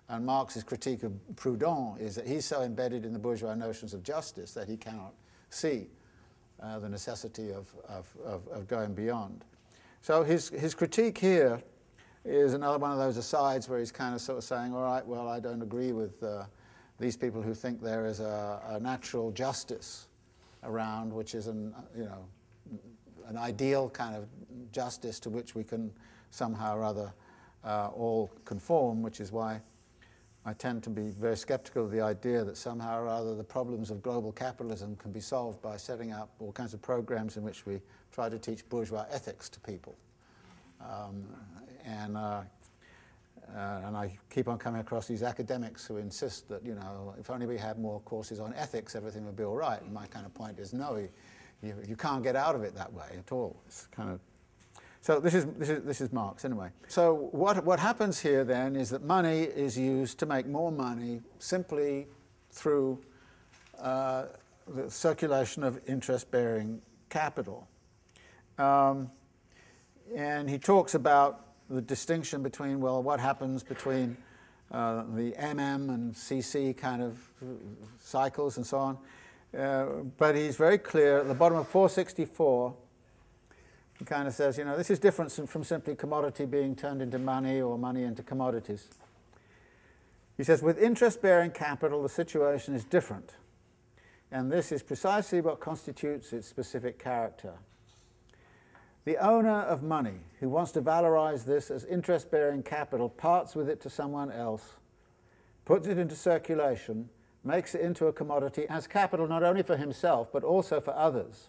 And Marx's critique of Proudhon is that he's so embedded in the bourgeois notions of justice that he cannot see uh, the necessity of, of, of, of, going beyond. So his, his critique here is another one of those asides where he's kind of sort of saying, all right, well, I don't agree with. Uh, these people who think there is a, a natural justice around, which is an, you know, an ideal kind of justice to which we can somehow or other uh, all conform, which is why I tend to be very skeptical of the idea that somehow or other the problems of global capitalism can be solved by setting up all kinds of programs in which we try to teach bourgeois ethics to people. Um, and uh, uh, and I keep on coming across these academics who insist that, you know, if only we had more courses on ethics, everything would be all right. And my kind of point is, no, you, you, can't get out of it that way at all. It's kind of so this is, this is, this is Marx anyway. So what, what happens here then is that money is used to make more money simply through uh, the circulation of interest-bearing capital. Um, and he talks about the distinction between, well, what happens between uh, the MM and CC kind of cycles and so on. Uh, but he's very clear at the bottom of 464. He kind of says, you know, this is different from simply commodity being turned into money or money into commodities. He says, with interest bearing capital, the situation is different. And this is precisely what constitutes its specific character. The owner of money who wants to valorize this as interest bearing capital parts with it to someone else, puts it into circulation, makes it into a commodity as capital not only for himself but also for others.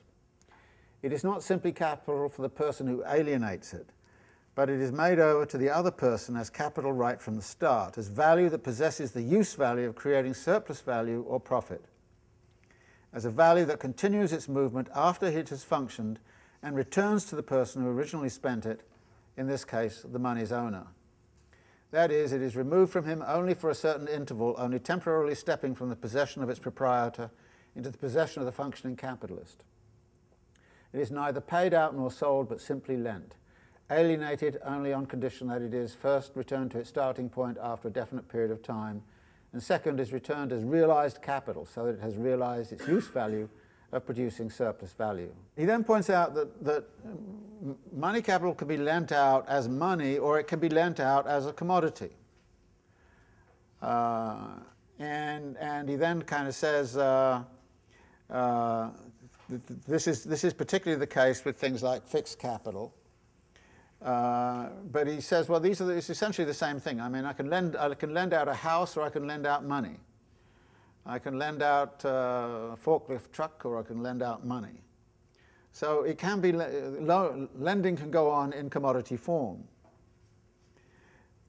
It is not simply capital for the person who alienates it, but it is made over to the other person as capital right from the start, as value that possesses the use value of creating surplus value or profit, as a value that continues its movement after it has functioned and returns to the person who originally spent it, in this case, the money's owner. That is, it is removed from him only for a certain interval, only temporarily stepping from the possession of its proprietor into the possession of the functioning capitalist. It is neither paid out nor sold, but simply lent, alienated only on condition that it is first returned to its starting point after a definite period of time, and second is returned as realized capital, so that it has realized its use value of producing surplus value. He then points out that, that money capital can be lent out as money or it can be lent out as a commodity. Uh, and, and he then kind of says uh, uh, this, is, this is particularly the case with things like fixed capital. Uh, but he says, well, these are the, it's essentially the same thing. I mean, I can, lend, I can lend out a house or I can lend out money. I can lend out a forklift truck or I can lend out money. So it can be, lending can go on in commodity form.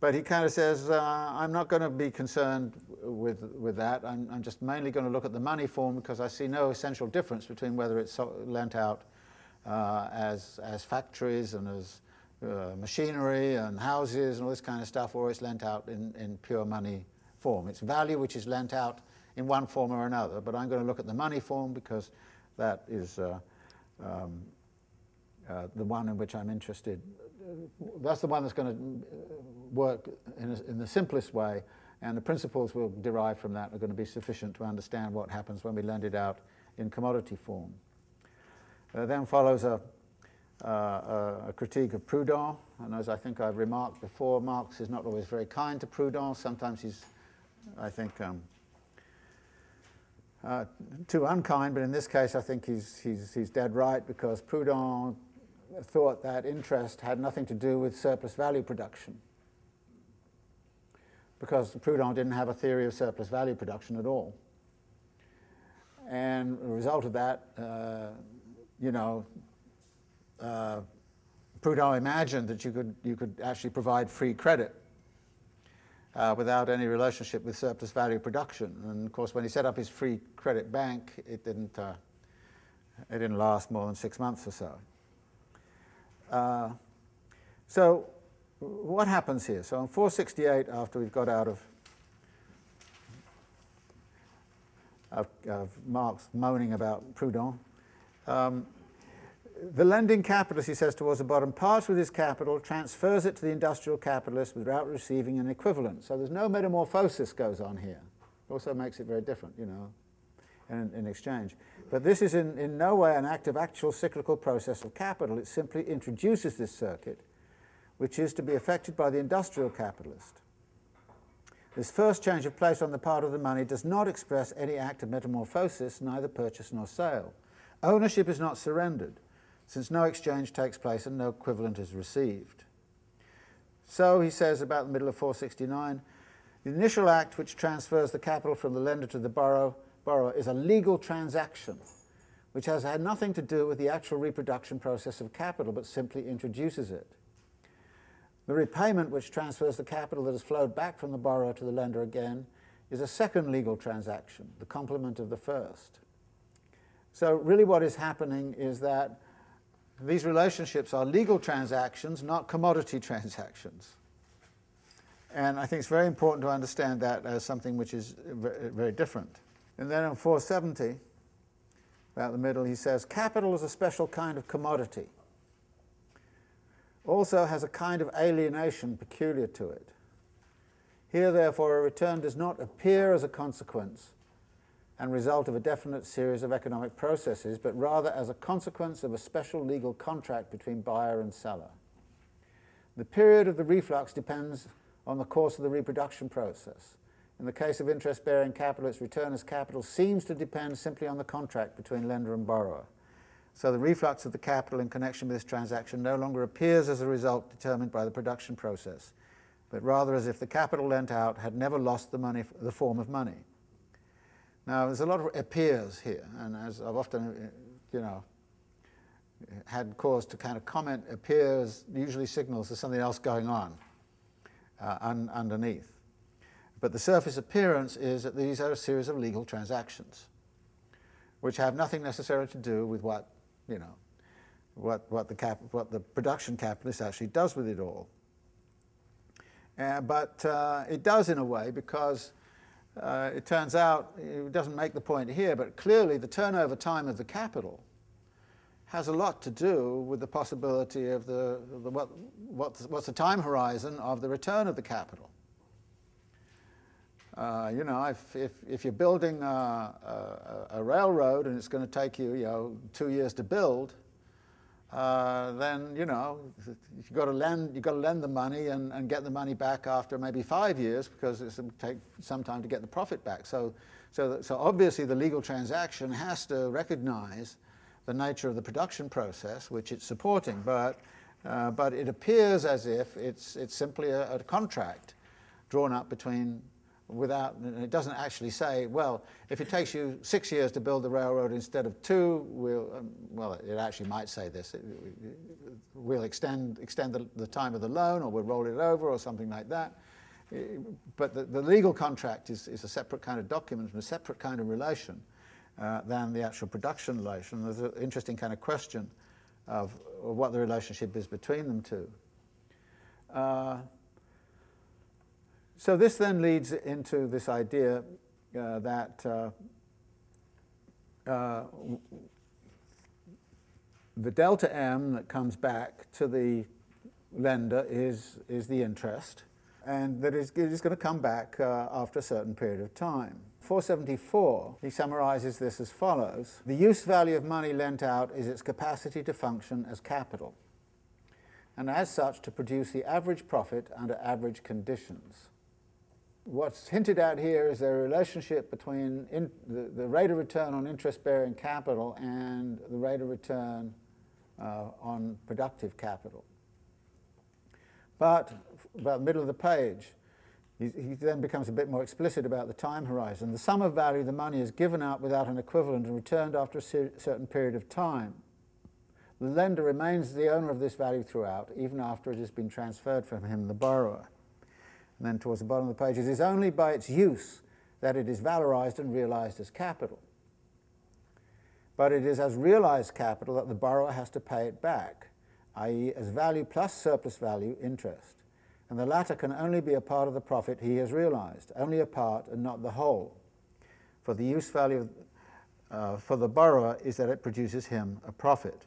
But he kind of says, uh, I'm not going to be concerned with, with that. I'm, I'm just mainly going to look at the money form because I see no essential difference between whether it's lent out uh, as, as factories and as uh, machinery and houses and all this kind of stuff, or it's lent out in, in pure money form. It's value which is lent out in one form or another, but I'm going to look at the money form because that is uh, um, uh, the one in which I'm interested. That's the one that's going to work in, a, in the simplest way, and the principles we'll derive from that are going to be sufficient to understand what happens when we lend it out in commodity form. Uh, then follows a, uh, a, critique of Proudhon, and as I think I've remarked before, Marx is not always very kind to Proudhon. Sometimes he's, I think, um, uh, too unkind, but in this case, I think he's, he's, he's dead right because Proudhon thought that interest had nothing to do with surplus value production. Because Proudhon didn't have a theory of surplus value production at all. And the result of that, uh, you know, uh, Proudhon imagined that you could, you could actually provide free credit uh, without any relationship with surplus value production. And of course, when he set up his free credit bank, it didn't, uh, it didn't last more than six months or so. Uh, so, what happens here? So, in 468, after we've got out of, of, of Marx moaning about Proudhon, um, the lending capitalist, he says towards the bottom, parts with his capital, transfers it to the industrial capitalist without receiving an equivalent. So there's no metamorphosis goes on here. It also makes it very different, you know, in, in exchange. But this is in, in no way an act of actual cyclical process of capital. It simply introduces this circuit, which is to be affected by the industrial capitalist. This first change of place on the part of the money does not express any act of metamorphosis, neither purchase nor sale. Ownership is not surrendered since no exchange takes place and no equivalent is received. So, he says about the middle of 469, the initial act which transfers the capital from the lender to the borrower, borrower is a legal transaction which has had nothing to do with the actual reproduction process of capital but simply introduces it. The repayment which transfers the capital that has flowed back from the borrower to the lender again is a second legal transaction, the complement of the first. So, really, what is happening is that these relationships are legal transactions, not commodity transactions. And I think it's very important to understand that as something which is very different. And then on 470, about the middle, he says capital is a special kind of commodity. Also has a kind of alienation peculiar to it. Here, therefore, a return does not appear as a consequence and result of a definite series of economic processes, but rather as a consequence of a special legal contract between buyer and seller. The period of the reflux depends on the course of the reproduction process. In the case of interest bearing capital, its return as capital seems to depend simply on the contract between lender and borrower. So the reflux of the capital in connection with this transaction no longer appears as a result determined by the production process, but rather as if the capital lent out had never lost the, money, the form of money. Now, there's a lot of appears here, and as I've often, you know, had cause to kind of comment, appears usually signals there's something else going on uh, un- underneath. But the surface appearance is that these are a series of legal transactions, which have nothing necessarily to do with what, you know, what, what, the, cap- what the production capitalist actually does with it all. Uh, but uh, it does in a way because uh, it turns out, it doesn't make the point here, but clearly the turnover time of the capital has a lot to do with the possibility of the, the what, what's, what's the time horizon of the return of the capital. Uh, you know, if, if, if you're building a, a, a, railroad and it's going to take you, you know, two years to build, uh, then you know you've got to lend you've got to lend the money and, and get the money back after maybe five years because it's going to take some time to get the profit back. So, so, so obviously the legal transaction has to recognize the nature of the production process which it's supporting, but uh, but it appears as if it's it's simply a, a contract drawn up between without, it doesn't actually say, well, if it takes you six years to build the railroad instead of two, we'll, um, well, it actually might say this, it, we'll extend, extend the, the, time of the loan or we'll roll it over or something like that. But the, the legal contract is, is, a separate kind of document and a separate kind of relation uh, than the actual production relation. There's an interesting kind of question of, of what the relationship is between them two. Uh, so this then leads into this idea uh, that uh, uh, the delta M that comes back to the lender is, is the interest, and that it is going to come back uh, after a certain period of time. 474, he summarizes this as follows The use value of money lent out is its capacity to function as capital, and as such to produce the average profit under average conditions. What's hinted at here is a relationship between in, the, the rate of return on interest bearing capital and the rate of return uh, on productive capital. But about the middle of the page, he, he, then becomes a bit more explicit about the time horizon. The sum of value of the money is given out without an equivalent and returned after a certain period of time. The lender remains the owner of this value throughout, even after it has been transferred from him, the borrower. And then towards the bottom of the page, it is only by its use that it is valorized and realized as capital but it is as realized capital that the borrower has to pay it back, i.e., as value plus surplus value interest. And the latter can only be a part of the profit he has realized, only a part and not the whole. For the use value uh, for the borrower is that it produces him a profit.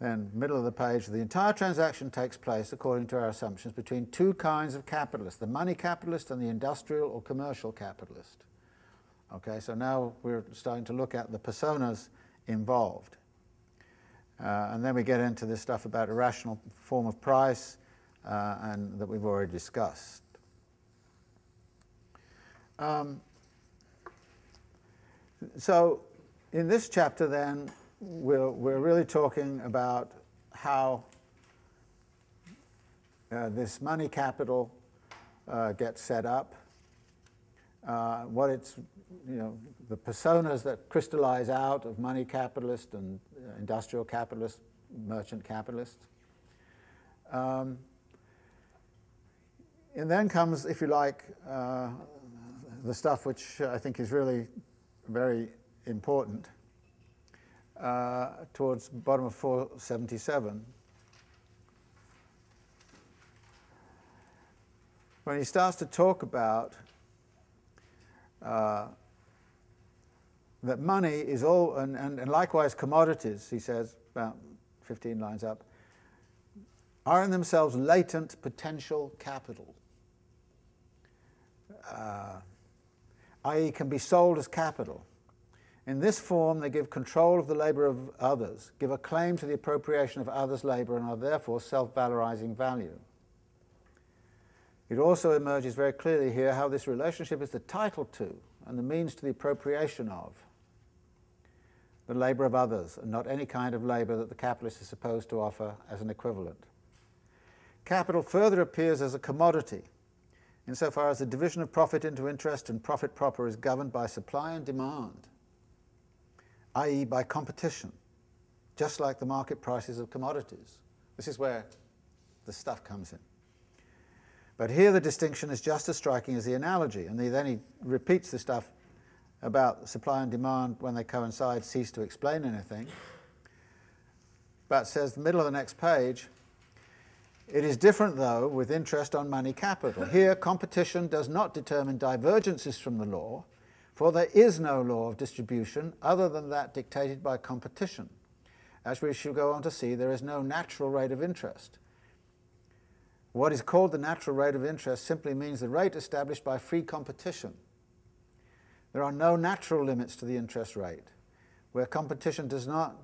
Then, middle of the page, the entire transaction takes place, according to our assumptions, between two kinds of capitalists the money capitalist and the industrial or commercial capitalist. Okay, so now we're starting to look at the personas involved. Uh, and then we get into this stuff about irrational form of price uh, and that we've already discussed. Um, so in this chapter then, we're, we're really talking about how uh, this money capital uh, gets set up, uh, what it's, you know, the personas that crystallize out of money capitalist and uh, industrial capitalist, merchant capitalist. Um, and then comes, if you like, uh, the stuff which I think is really very important uh, towards bottom of 477. When he starts to talk about uh, that money is all, and, and, and likewise commodities, he says, about 15 lines up, are in themselves latent potential capital, uh, i.e., can be sold as capital. In this form, they give control of the labor of others, give a claim to the appropriation of others' labor, and are therefore self valorizing value. It also emerges very clearly here how this relationship is the title to and the means to the appropriation of the labour of others, and not any kind of labour that the capitalist is supposed to offer as an equivalent. Capital further appears as a commodity, insofar as the division of profit into interest and profit proper is governed by supply and demand, i.e., by competition, just like the market prices of commodities. This is where the stuff comes in. But here the distinction is just as striking as the analogy, and then he repeats the stuff about supply and demand when they coincide cease to explain anything. But says the middle of the next page, it is different though with interest on money capital. Here competition does not determine divergences from the law, for there is no law of distribution other than that dictated by competition. As we shall go on to see, there is no natural rate of interest. What is called the natural rate of interest simply means the rate established by free competition. There are no natural limits to the interest rate, where competition does not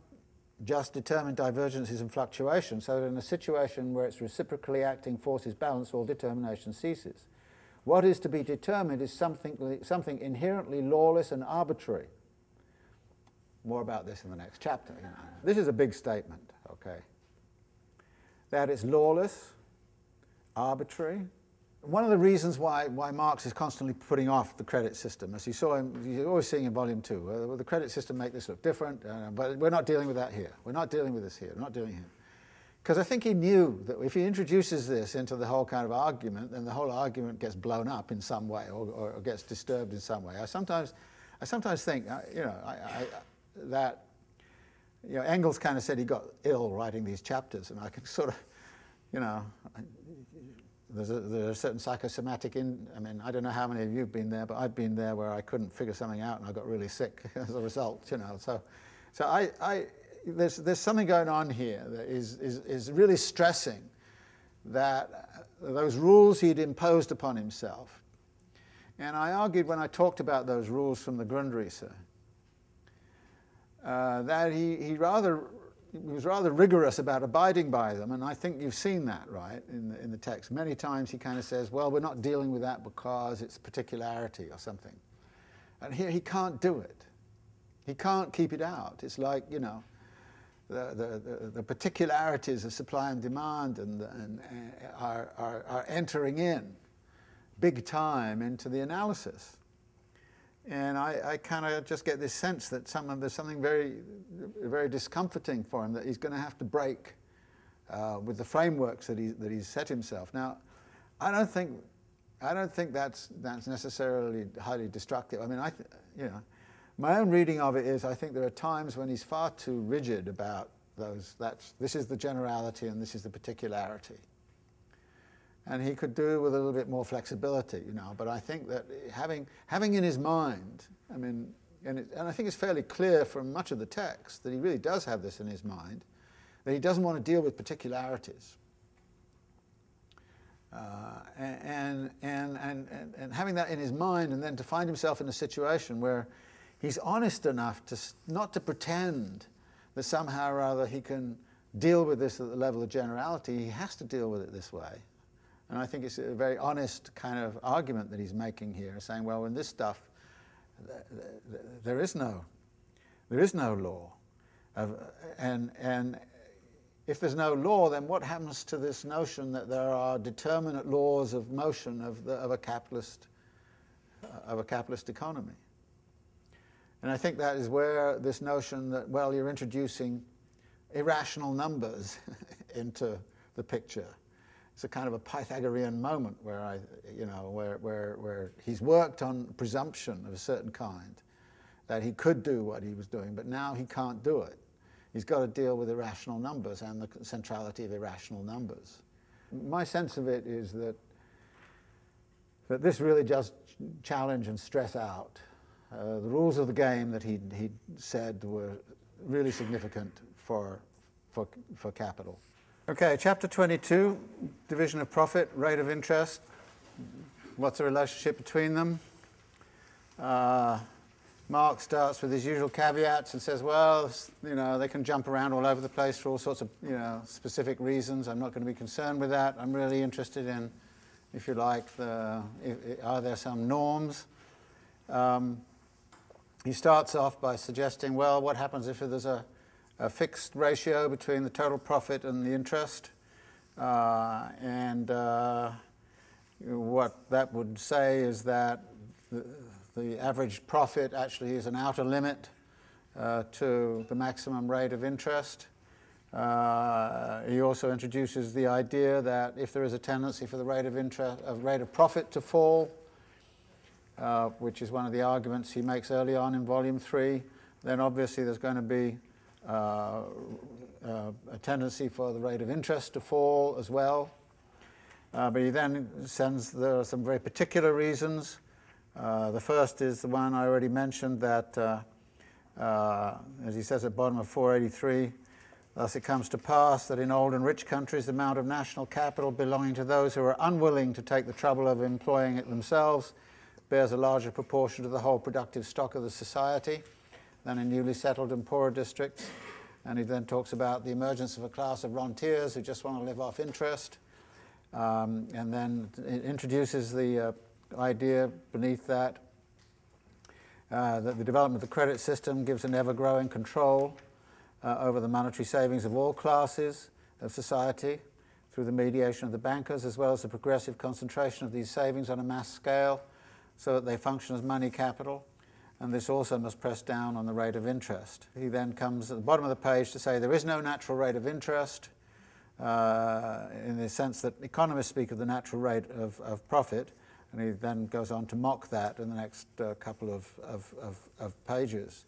just determine divergences and fluctuations, so that in a situation where its reciprocally acting forces balance, all determination ceases. What is to be determined is something, something inherently lawless and arbitrary. More about this in the next chapter. You know. This is a big statement, okay? That it's lawless, arbitrary. One of the reasons why, why Marx is constantly putting off the credit system, as you saw him, you're always seeing in volume two, uh, the credit system make this look different, uh, but we're not dealing with that here. We're not dealing with this here. We're not doing here. Because I think he knew that if he introduces this into the whole kind of argument, then the whole argument gets blown up in some way or, or, gets disturbed in some way. I sometimes, I sometimes think, uh, you know, I, I, that you know, Engels kind of said he got ill writing these chapters, and I can sort of you know, there's a, there's a certain psychosomatic in, I mean, I don't know how many of you have been there, but I've been there where I couldn't figure something out and I got really sick as a result, you know. So, so I, I, there's, there's something going on here that is, is, is really stressing that those rules he'd imposed upon himself. And I argued when I talked about those rules from the Grundrisse uh, that he, he rather he was rather rigorous about abiding by them, and I think you've seen that, right, in the, in the text. Many times he kind of says, well, we're not dealing with that because it's particularity or something. And here he can't do it. He can't keep it out. It's like, you know, the, the, the, particularities of supply and demand and, and, uh, are, are, are entering in big time into the analysis. And I, I kind of just get this sense that some, there's something very, very discomforting for him that he's going to have to break uh, with the frameworks that, he, that he's set himself. Now, I don't think, I don't think that's, that's necessarily highly destructive. I mean, I, th- you know, my own reading of it is I think there are times when he's far too rigid about those. That's, this is the generality and this is the particularity and he could do with a little bit more flexibility, you know. But I think that having, having in his mind, I mean, and, it, and I think it's fairly clear from much of the text that he really does have this in his mind, that he doesn't want to deal with particularities. Uh, and, and, and, and, and having that in his mind, and then to find himself in a situation where he's honest enough to not to pretend that somehow or other he can deal with this at the level of generality, he has to deal with it this way. And I think it's a very honest kind of argument that he's making here, saying, well, in this stuff, there is no, there is no law. and, and if there's no law, then what happens to this notion that there are determinate laws of motion of, the, of, a, capitalist, of a capitalist economy? And I think that is where this notion that, well, you're introducing irrational numbers into the picture it's a kind of a Pythagorean moment where I, you know, where, where, where he's worked on presumption of a certain kind, that he could do what he was doing, but now he can't do it. He's got to deal with irrational numbers and the centrality of irrational numbers. My sense of it is that, that this really just challenge and stress out uh, the rules of the game that he he said were really significant for, for, for capital. Okay, chapter 22, division of profit, rate of interest. What's the relationship between them? Uh, Marx starts with his usual caveats and says, well, you know, they can jump around all over the place for all sorts of, you know, specific reasons. I'm not going to be concerned with that. I'm really interested in, if you like, the, if, are there some norms? Um, he starts off by suggesting, well, what happens if there's a a fixed ratio between the total profit and the interest. Uh, and uh, what that would say is that the, the, average profit actually is an outer limit uh, to the maximum rate of interest. Uh, he also introduces the idea that if there is a tendency for the rate of interest, of rate of profit to fall, uh, which is one of the arguments he makes early on in volume three, then obviously there's going to be uh, uh, a tendency for the rate of interest to fall as well. Uh, but he then sends there are some very particular reasons. Uh, the first is the one I already mentioned that, as he says at the bottom of 483, thus it comes to pass that in old and rich countries the amount of national capital belonging to those who are unwilling to take the trouble of employing it themselves bears a larger proportion to the whole productive stock of the society than in newly settled and poorer districts. And he then talks about the emergence of a class of rentiers who just want to live off interest. Um, and then it introduces the uh, idea beneath that uh, that the development of the credit system gives an ever growing control uh, over the monetary savings of all classes of society through the mediation of the bankers, as well as the progressive concentration of these savings on a mass scale so that they function as money capital and this also must press down on the rate of interest. He then comes at the bottom of the page to say there is no natural rate of interest, uh, in the sense that economists speak of the natural rate of, of profit, and he then goes on to mock that in the next uh, couple of, of, of, of pages.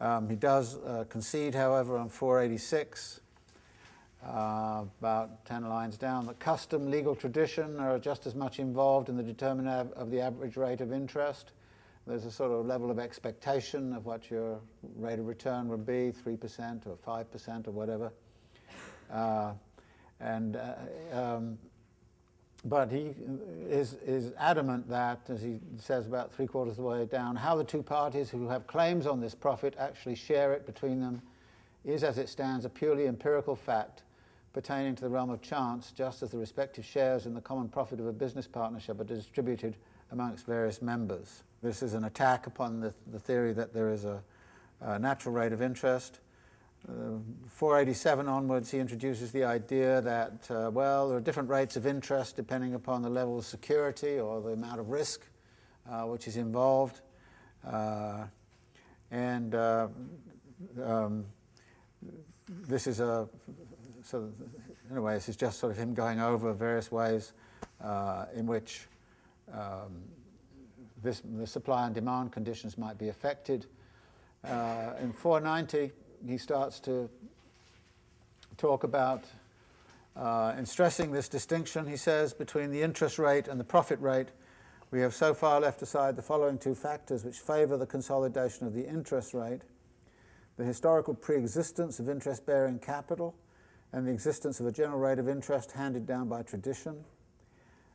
Um, he does uh, concede, however, on 486 uh, about 10 lines down, that custom, legal tradition are just as much involved in the determination of the average rate of interest. There's a sort of level of expectation of what your rate of return would be, 3% or 5% or whatever. Uh, and uh, um, but he is, is adamant that, as he says about three quarters of the way down, how the two parties who have claims on this profit actually share it between them is, as it stands, a purely empirical fact pertaining to the realm of chance, just as the respective shares in the common profit of a business partnership are distributed amongst various members. This is an attack upon the, the theory that there is a, a natural rate of interest. Uh, 487 onwards, he introduces the idea that, uh, well, there are different rates of interest depending upon the level of security or the amount of risk uh, which is involved. Uh, and uh, um, this is a so anyway, this is just sort of him going over various ways uh, in which um, this, the supply and demand conditions might be affected. Uh, in 490, he starts to talk about, uh, in stressing this distinction, he says, between the interest rate and the profit rate, we have so far left aside the following two factors which favour the consolidation of the interest rate the historical pre existence of interest bearing capital and the existence of a general rate of interest handed down by tradition.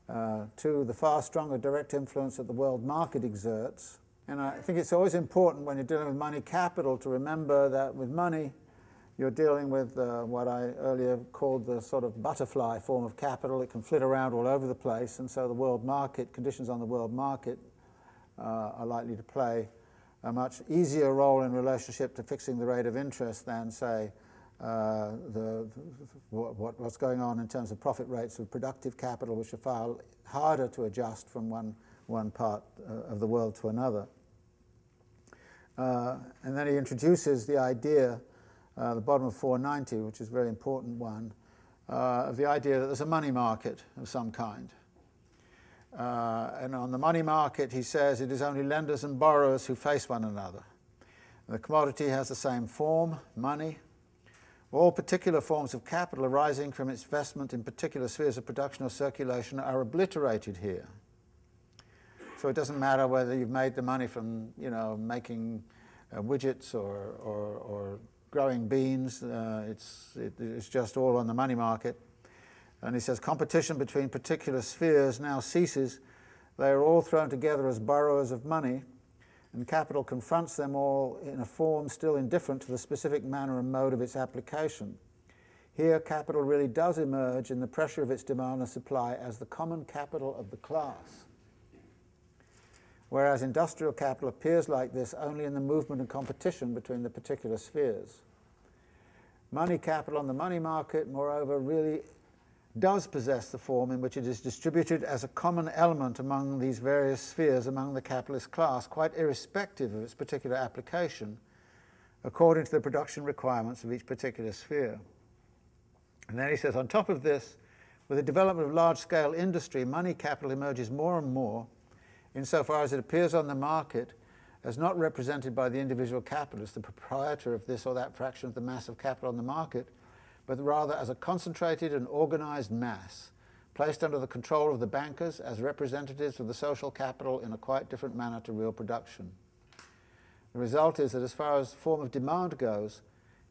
Uh, two, the far stronger direct influence that the world market exerts. And I think it's always important when you're dealing with money capital to remember that with money, you're dealing with uh, what I earlier called the sort of butterfly form of capital. It can flit around all over the place, and so the world market, conditions on the world market, uh, are likely to play a much easier role in relationship to fixing the rate of interest than, say, the, what, what's going on in terms of profit rates of productive capital, which are far harder to adjust from one, one part uh, of the world to another. Uh, and then he introduces the idea, uh, the bottom of 490, which is a very important one, uh, of the idea that there's a money market of some kind. Uh, and on the money market, he says it is only lenders and borrowers who face one another. The commodity has the same form, money, all particular forms of capital arising from investment in particular spheres of production or circulation are obliterated here. So it doesn't matter whether you've made the money from, you know, making uh, widgets or, or, or, growing beans. Uh, it's, it, it's just all on the money market. And he says competition between particular spheres now ceases. They are all thrown together as borrowers of money and capital confronts them all in a form still indifferent to the specific manner and mode of its application. Here, capital really does emerge in the pressure of its demand and supply as the common capital of the class. Whereas industrial capital appears like this only in the movement and competition between the particular spheres. Money capital on the money market, moreover, really does possess the form in which it is distributed as a common element among these various spheres among the capitalist class, quite irrespective of its particular application, according to the production requirements of each particular sphere. And then he says, on top of this, with the development of large scale industry, money capital emerges more and more, insofar as it appears on the market as not represented by the individual capitalist, the proprietor of this or that fraction of the mass of capital on the market but rather as a concentrated and organized mass, placed under the control of the bankers as representatives of the social capital in a quite different manner to real production. The result is that as far as form of demand goes,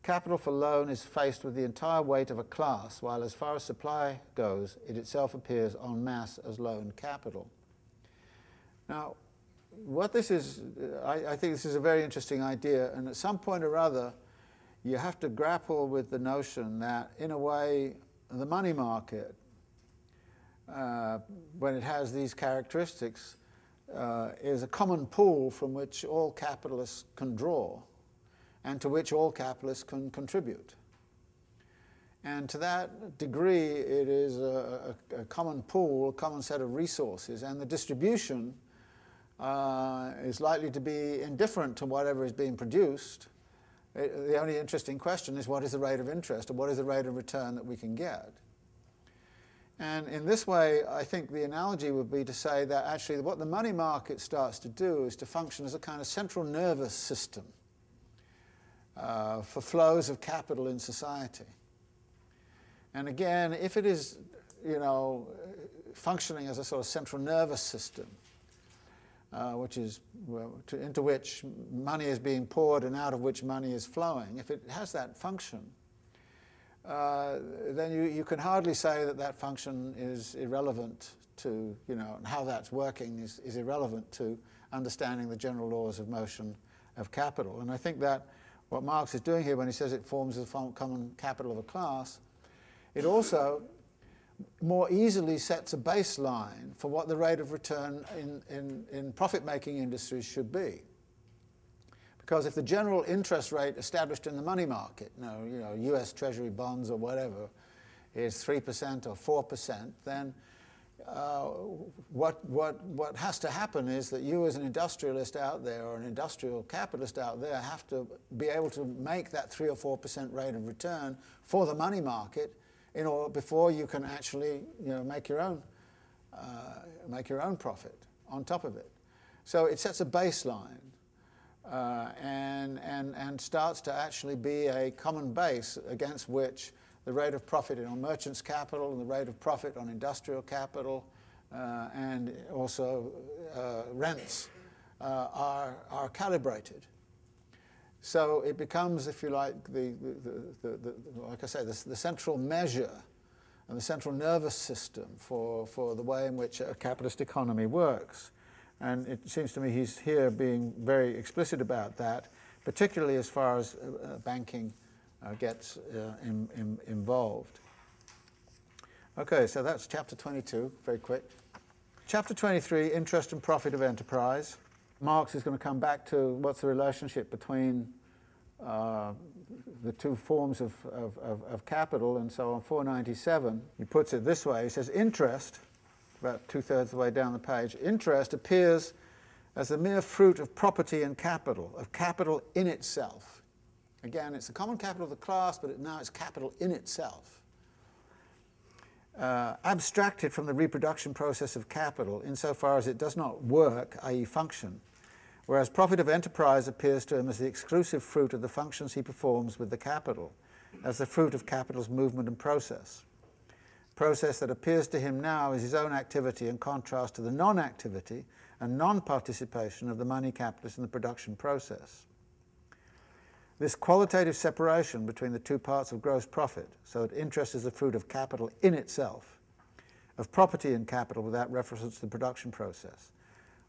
capital for loan is faced with the entire weight of a class, while as far as supply goes, it itself appears en masse as loan capital. Now, what this is, I, I think this is a very interesting idea, and at some point or other, you have to grapple with the notion that, in a way, the money market, uh, when it has these characteristics, uh, is a common pool from which all capitalists can draw and to which all capitalists can contribute. And to that degree, it is a, a, a common pool, a common set of resources, and the distribution uh, is likely to be indifferent to whatever is being produced the only interesting question is what is the rate of interest or what is the rate of return that we can get? And in this way, I think the analogy would be to say that actually what the money market starts to do is to function as a kind of central nervous system uh, for flows of capital in society. And again, if it is, you know, functioning as a sort of central nervous system, uh, which is well, to, into which money is being poured and out of which money is flowing, if it has that function, uh, then you, you can hardly say that that function is irrelevant to, you know, how that's working is, is irrelevant to understanding the general laws of motion of capital. And I think that what Marx is doing here when he says it forms the common capital of a class, it also more easily sets a baseline for what the rate of return in, in, in profit making industries should be. Because if the general interest rate established in the money market, you know, you know US Treasury bonds or whatever, is 3% or 4%, then uh, what, what, what has to happen is that you as an industrialist out there or an industrial capitalist out there have to be able to make that 3 or 4% rate of return for the money market in order, before you can actually you know, make, your own, uh, make your own profit on top of it. So it sets a baseline uh, and, and, and starts to actually be a common base against which the rate of profit on merchants' capital and the rate of profit on industrial capital uh, and also uh, rents uh, are, are calibrated. So it becomes, if you like, the, the, the, the like I say, the, central measure and the central nervous system for, for the way in which a capitalist economy works. And it seems to me he's here being very explicit about that, particularly as far as uh, banking uh, gets uh, in, in, involved. Okay, so that's chapter 22, very quick. Chapter 23, interest and profit of enterprise. Marx is going to come back to what's the relationship between uh, the two forms of, of, of, of, capital, and so on 497, he puts it this way. He says, interest, about two-thirds of the way down the page, interest appears as the mere fruit of property and capital, of capital in itself. Again, it's the common capital of the class, but it, now it's capital in itself. Uh, abstracted from the reproduction process of capital insofar as it does not work, i.e., function, whereas profit of enterprise appears to him as the exclusive fruit of the functions he performs with the capital, as the fruit of capital's movement and process. Process that appears to him now as his own activity in contrast to the non activity and non participation of the money capitalist in the production process. This qualitative separation between the two parts of gross profit, so that interest is the fruit of capital in itself, of property in capital without reference to the production process,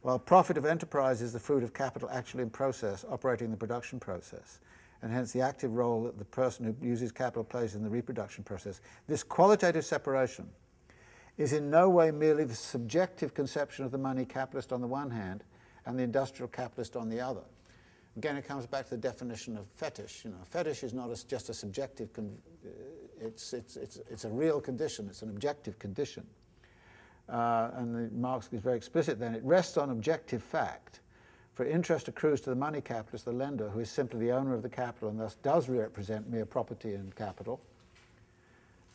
while profit of enterprise is the fruit of capital actually in process, operating the production process, and hence the active role that the person who uses capital plays in the reproduction process. This qualitative separation is in no way merely the subjective conception of the money capitalist on the one hand and the industrial capitalist on the other. Again, it comes back to the definition of fetish. You know, fetish is not a, just a subjective, con- uh, it's, it's, it's, it's a real condition, it's an objective condition uh, and Marx is very explicit then, it rests on objective fact. For interest accrues to the money capitalist, the lender, who is simply the owner of the capital and thus does represent mere property and capital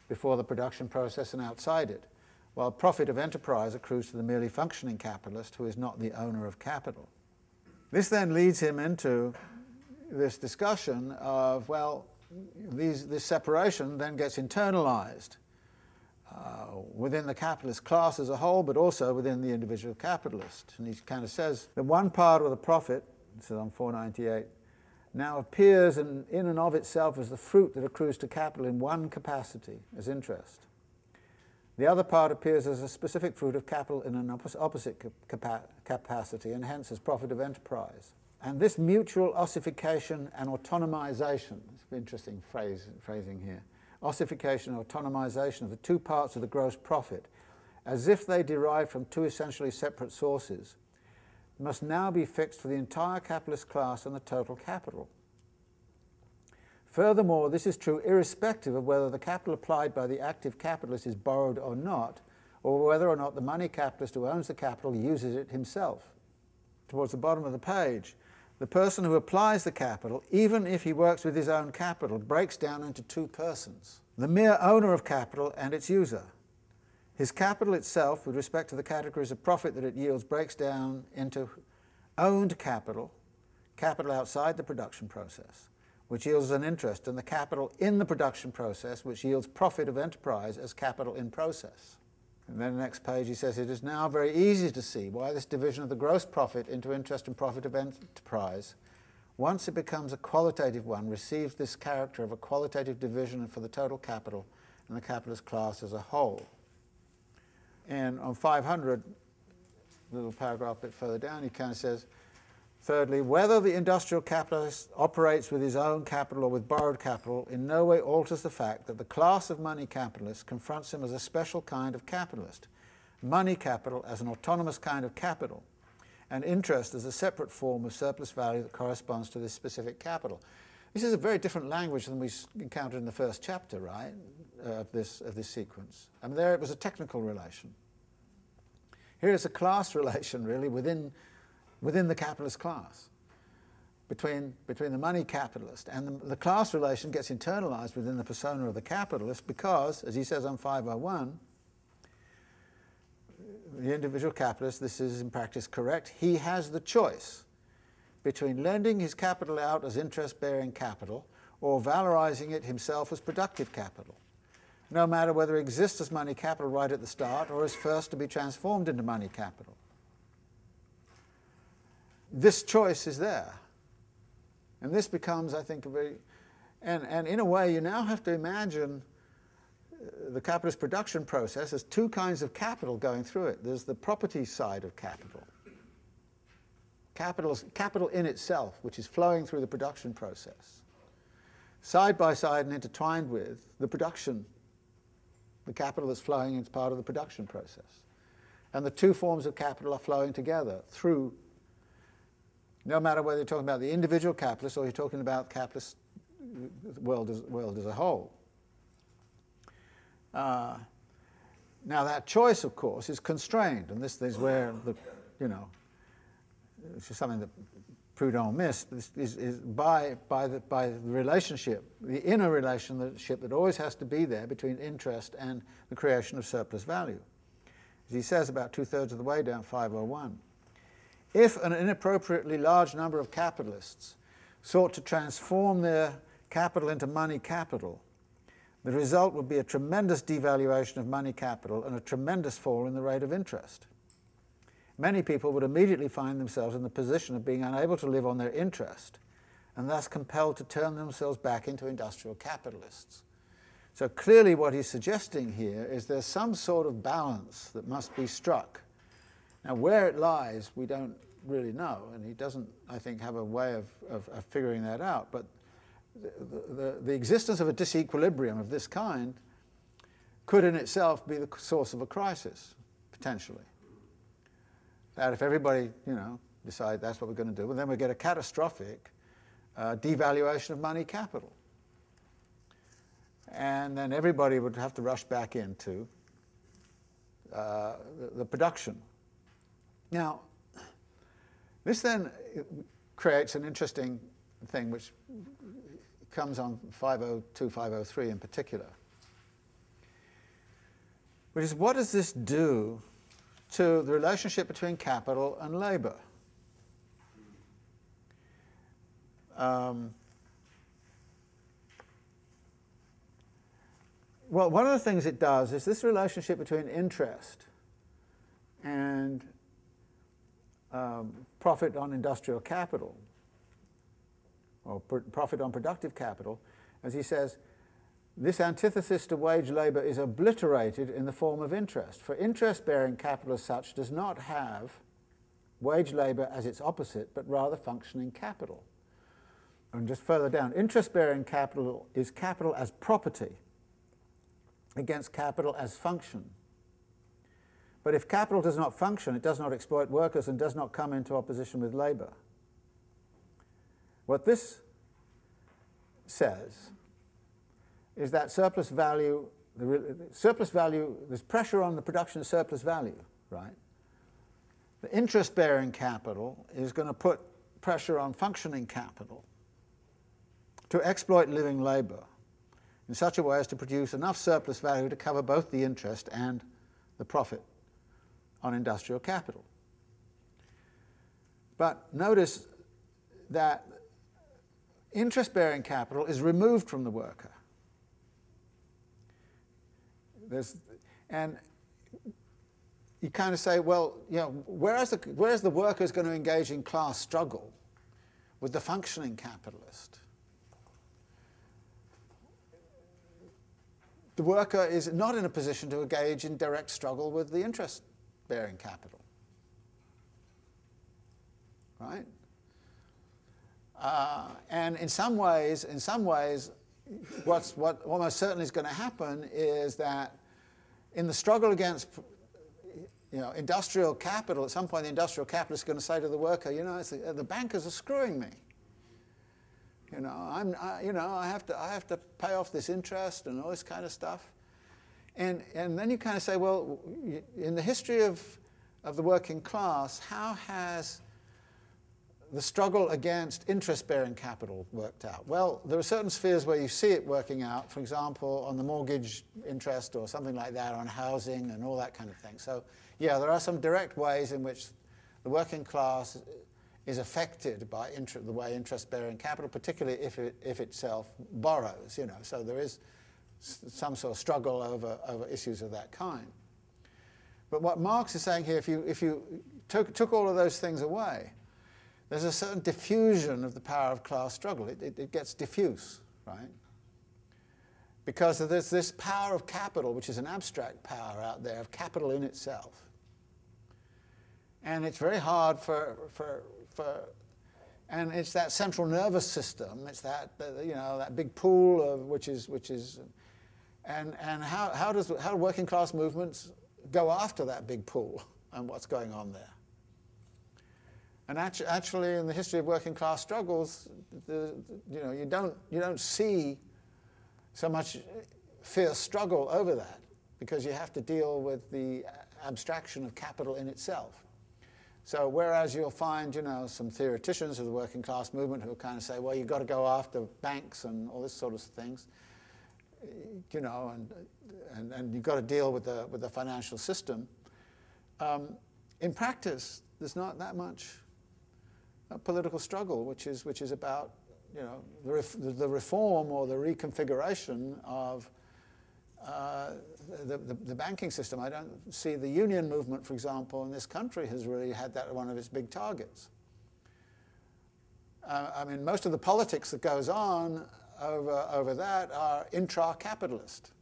before the production process and outside it, while profit of enterprise accrues to the merely functioning capitalist who is not the owner of capital. This then leads him into this discussion of, well, these, this separation then gets internalized Uh, within the capitalist class as a whole, but also within the individual capitalist. And he kind of says that one part of the profit, this is on 498, now appears in, in and of itself as the fruit that accrues to capital in one capacity, as interest. The other part appears as a specific fruit of capital in an opposite capa- capacity, and hence as profit of enterprise. And this mutual ossification and autonomization, it's an interesting phrase, phrasing here, ossification or autonomization of the two parts of the gross profit, as if they derive from two essentially separate sources, must now be fixed for the entire capitalist class and the total capital. Furthermore, this is true irrespective of whether the capital applied by the active capitalist is borrowed or not, or whether or not the money capitalist who owns the capital uses it himself. Towards the bottom of the page, the person who applies the capital, even if he works with his own capital, breaks down into two persons the mere owner of capital and its user. His capital itself, with respect to the categories of profit that it yields, breaks down into owned capital, capital outside the production process, which yields an interest, and the capital in the production process, which yields profit of enterprise as capital in process. And then the next page he says, it is now very easy to see why this division of the gross profit into interest and profit of enterprise, once it becomes a qualitative one, receives this character of a qualitative division for the total capital and the capitalist class as a whole. And on 500, little paragraph a bit further down, he kind of says, Thirdly, whether the industrial capitalist operates with his own capital or with borrowed capital in no way alters the fact that the class of money capitalists confronts him as a special kind of capitalist, money capital as an autonomous kind of capital, and interest as a separate form of surplus value that corresponds to this specific capital. This is a very different language than we encountered in the first chapter, right, uh, of, this, of this sequence. I mean, there it was a technical relation. Here is a class relation, really, within within the capitalist class between, between the money capitalist. And the, the, class relation gets internalized within the persona of the capitalist because, as he says on 501, the individual capitalist, this is in practice correct, he has the choice between lending his capital out as interest bearing capital or valorizing it himself as productive capital, no matter whether it exists as money capital right at the start or is first to be transformed into money capital this choice is there. And this becomes, I think, a very, and, and in a way, you now have to imagine uh, the capitalist production process as two kinds of capital going through it. There's the property side of capital. Capital, capital in itself, which is flowing through the production process, side by side and intertwined with the production, the capital that's flowing as part of the production process. And the two forms of capital are flowing together through no matter whether you're talking about the individual capitalist or you're talking about capitalist world as, world as a whole. Uh, now that choice, of course, is constrained, and this is where the, you know, this is something that Proudhon missed, is, is, by, by, the, by the relationship, the inner relationship that always has to be there between interest and the creation of surplus value. As he says about two-thirds of the way down 501. If an inappropriately large number of capitalists sought to transform their capital into money capital, the result would be a tremendous devaluation of money capital and a tremendous fall in the rate of interest. Many people would immediately find themselves in the position of being unable to live on their interest and thus compelled to turn themselves back into industrial capitalists. So clearly, what he's suggesting here is there's some sort of balance that must be struck. Now, where it lies, we don't really know, and he doesn't, I think, have a way of, of, of figuring that out. But the, the, the, existence of a disequilibrium of this kind could in itself be the source of a crisis, potentially. That if everybody, you know, decide that's what we're going to do, well, then we get a catastrophic uh, devaluation of money capital. And then everybody would have to rush back into uh, the, the production. Now, this then creates an interesting thing which comes on 502, 503 in particular, which is what does this do to the relationship between capital and labor? Um, well, one of the things it does is this relationship between interest and um, profit on industrial capital or pr- profit on productive capital, as he says, this antithesis to wage labor is obliterated in the form of interest. For interest bearing capital as such does not have wage labor as its opposite, but rather functioning capital. And just further down, interest bearing capital is capital as property against capital as function. But if capital does not function, it does not exploit workers and does not come into opposition with labor. What this says is that surplus value, the surplus value, there's pressure on the production of surplus value, right? The interest bearing capital is going to put pressure on functioning capital to exploit living labor in such a way as to produce enough surplus value to cover both the interest and the profit on industrial capital. But notice that interest bearing capital is removed from the worker. There's, and you kind of say, well, you know, whereas the, whereas the worker is going to engage in class struggle with the functioning capitalist, the worker is not in a position to engage in direct struggle with the interest bearing capital. Right? Uh, and in some ways, in some ways, what's, what almost certainly is going to happen is that in the struggle against you know, industrial capital, at some point the industrial capitalist is going to say to the worker, you know, the, the, bankers are screwing me. You know, I'm, I, you know, I have to, I have to pay off this interest and all this kind of stuff. And, and then you kind of say, well, in the history of, of the working class, how has the struggle against interest-bearing capital worked out? Well, there are certain spheres where you see it working out, for example, on the mortgage interest or something like that, on housing and all that kind of thing. So, yeah, there are some direct ways in which the working class is affected by inter- the way interest-bearing capital, particularly if it if itself borrows, you know. So there is some sort of struggle over, over issues of that kind. But what Marx is saying here, if you, if you took, took all of those things away, there's a certain diffusion of the power of class struggle. It, it, it gets diffuse, right? Because there's this power of capital, which is an abstract power out there, of capital in itself. And it's very hard for, for, for and it's that central nervous system, it's that, you know, that big pool of, which is, which is and, and how, how, does, how do working class movements go after that big pool and what's going on there? And actu- actually, in the history of working class struggles, the, you, know, you, don't, you don't see so much fierce struggle over that because you have to deal with the abstraction of capital in itself. So whereas you'll find, you know, some theoreticians of the working class movement who kind of say, well, you've got to go after banks and all this sort of things, you know, and, and, and you've got to deal with the, with the financial system. Um, in practice, there's not that much a political struggle, which is, which is about you know, the, ref, the reform or the reconfiguration of uh, the, the, the, banking system. I don't see the union movement, for example, in this country has really had that one of its big targets. Uh, I mean, most of the politics that goes on over, over that are intra-capitalist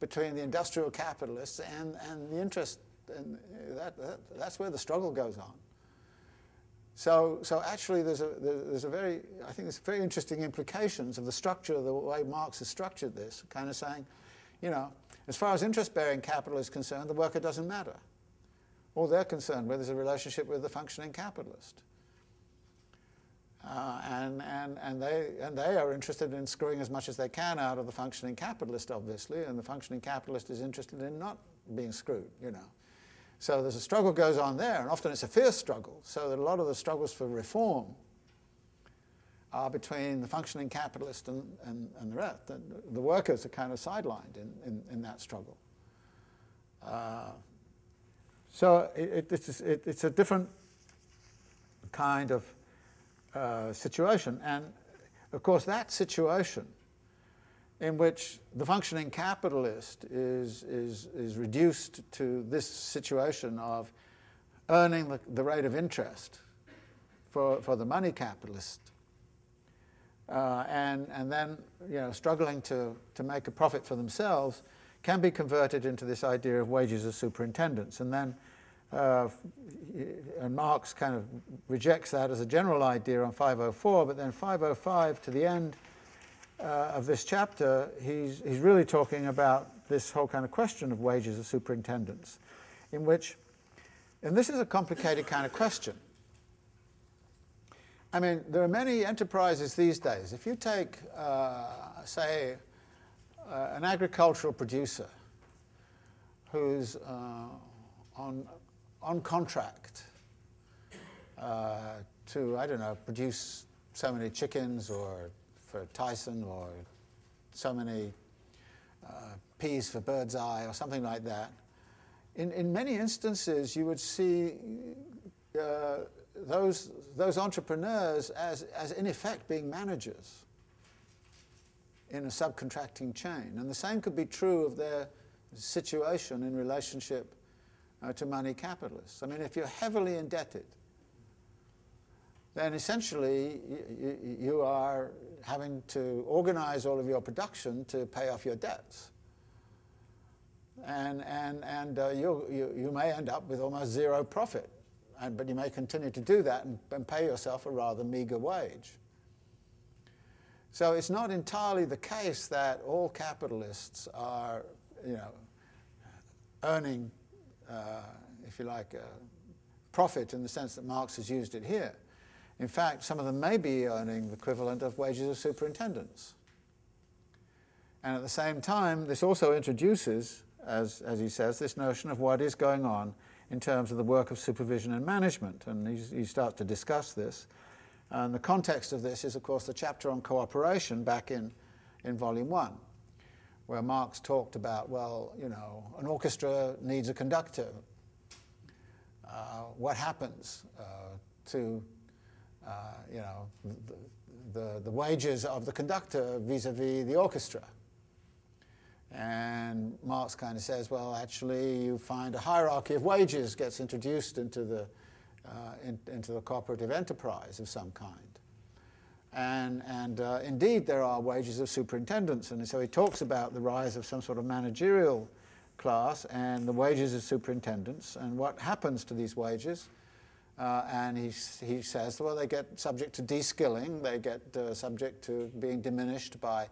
between the industrial capitalists and, and the interest. And that, that, that's where the struggle goes on. So, so actually, there's a, there's a very, I think there's very interesting implications of the structure of the way Marx has structured this, kind of saying, you know, as far as interest-bearing capital is concerned, the worker doesn't matter. All they're concerned with is a relationship with the functioning capitalist. Uh, and, and, and, they, and they are interested in screwing as much as they can out of the functioning capitalist, obviously, and the functioning capitalist is interested in not being screwed, you know. So there's a struggle goes on there, and often it's a fierce struggle. So that a lot of the struggles for reform are between the functioning capitalist and, and, and the rest. The, the, workers are kind of sidelined in, in, in that struggle. Uh, so it, it, it's, it, it's a different kind of uh, situation. And of course, that situation in which the functioning capitalist is, is, is reduced to this situation of earning the, the rate of interest for, for the money capitalist uh, and, and then you know, struggling to, to make a profit for themselves can be converted into this idea of wages as superintendence. And then uh, and Marx kind of rejects that as a general idea on 504, but then 505 to the end uh, of this chapter, he's, he's really talking about this whole kind of question of wages of superintendence, in which, and this is a complicated kind of question. I mean, there are many enterprises these days. If you take, uh, say, uh, an agricultural producer who's uh, on, on contract uh, to, I don't know, produce so many chickens or for Tyson or so many uh, peas for Birds Eye or something like that. In, in many instances, you would see uh, those, those entrepreneurs as, as, in effect, being managers in a subcontracting chain. And the same could be true of their situation in relationship uh, to money capitalists. I mean, if you're heavily indebted, then essentially you, you, are having to organize all of your production to pay off your debts. And, and, and uh, you, you, you may end up with almost zero profit, and, but you may continue to do that and, and pay yourself a rather meager wage. So it's not entirely the case that all capitalists are, you know, earning, if you like, uh, profit in the sense that Marx has used it here. In fact, some of them may be earning the equivalent of wages of superintendence. And at the same time, this also introduces, as, as he says, this notion of what is going on in terms of the work of supervision and management. And he starts to discuss this. And the context of this is, of course, the chapter on cooperation back in, in Volume 1, where Marx talked about, well, you know, an orchestra needs a conductor. Uh, what happens uh, to, uh, you know, the, the, the, wages of the conductor vis-a-vis the orchestra? And Marx kind of says, well, actually, you find a hierarchy of wages gets introduced into the, uh, in, into the cooperative enterprise of some kind. And, and uh, indeed, there are wages of superintendence. And so he talks about the rise of some sort of managerial class and the wages of superintendence and what happens to these wages. Uh, and he, he says, well, they get subject to de-skilling, they get uh, subject to being diminished by,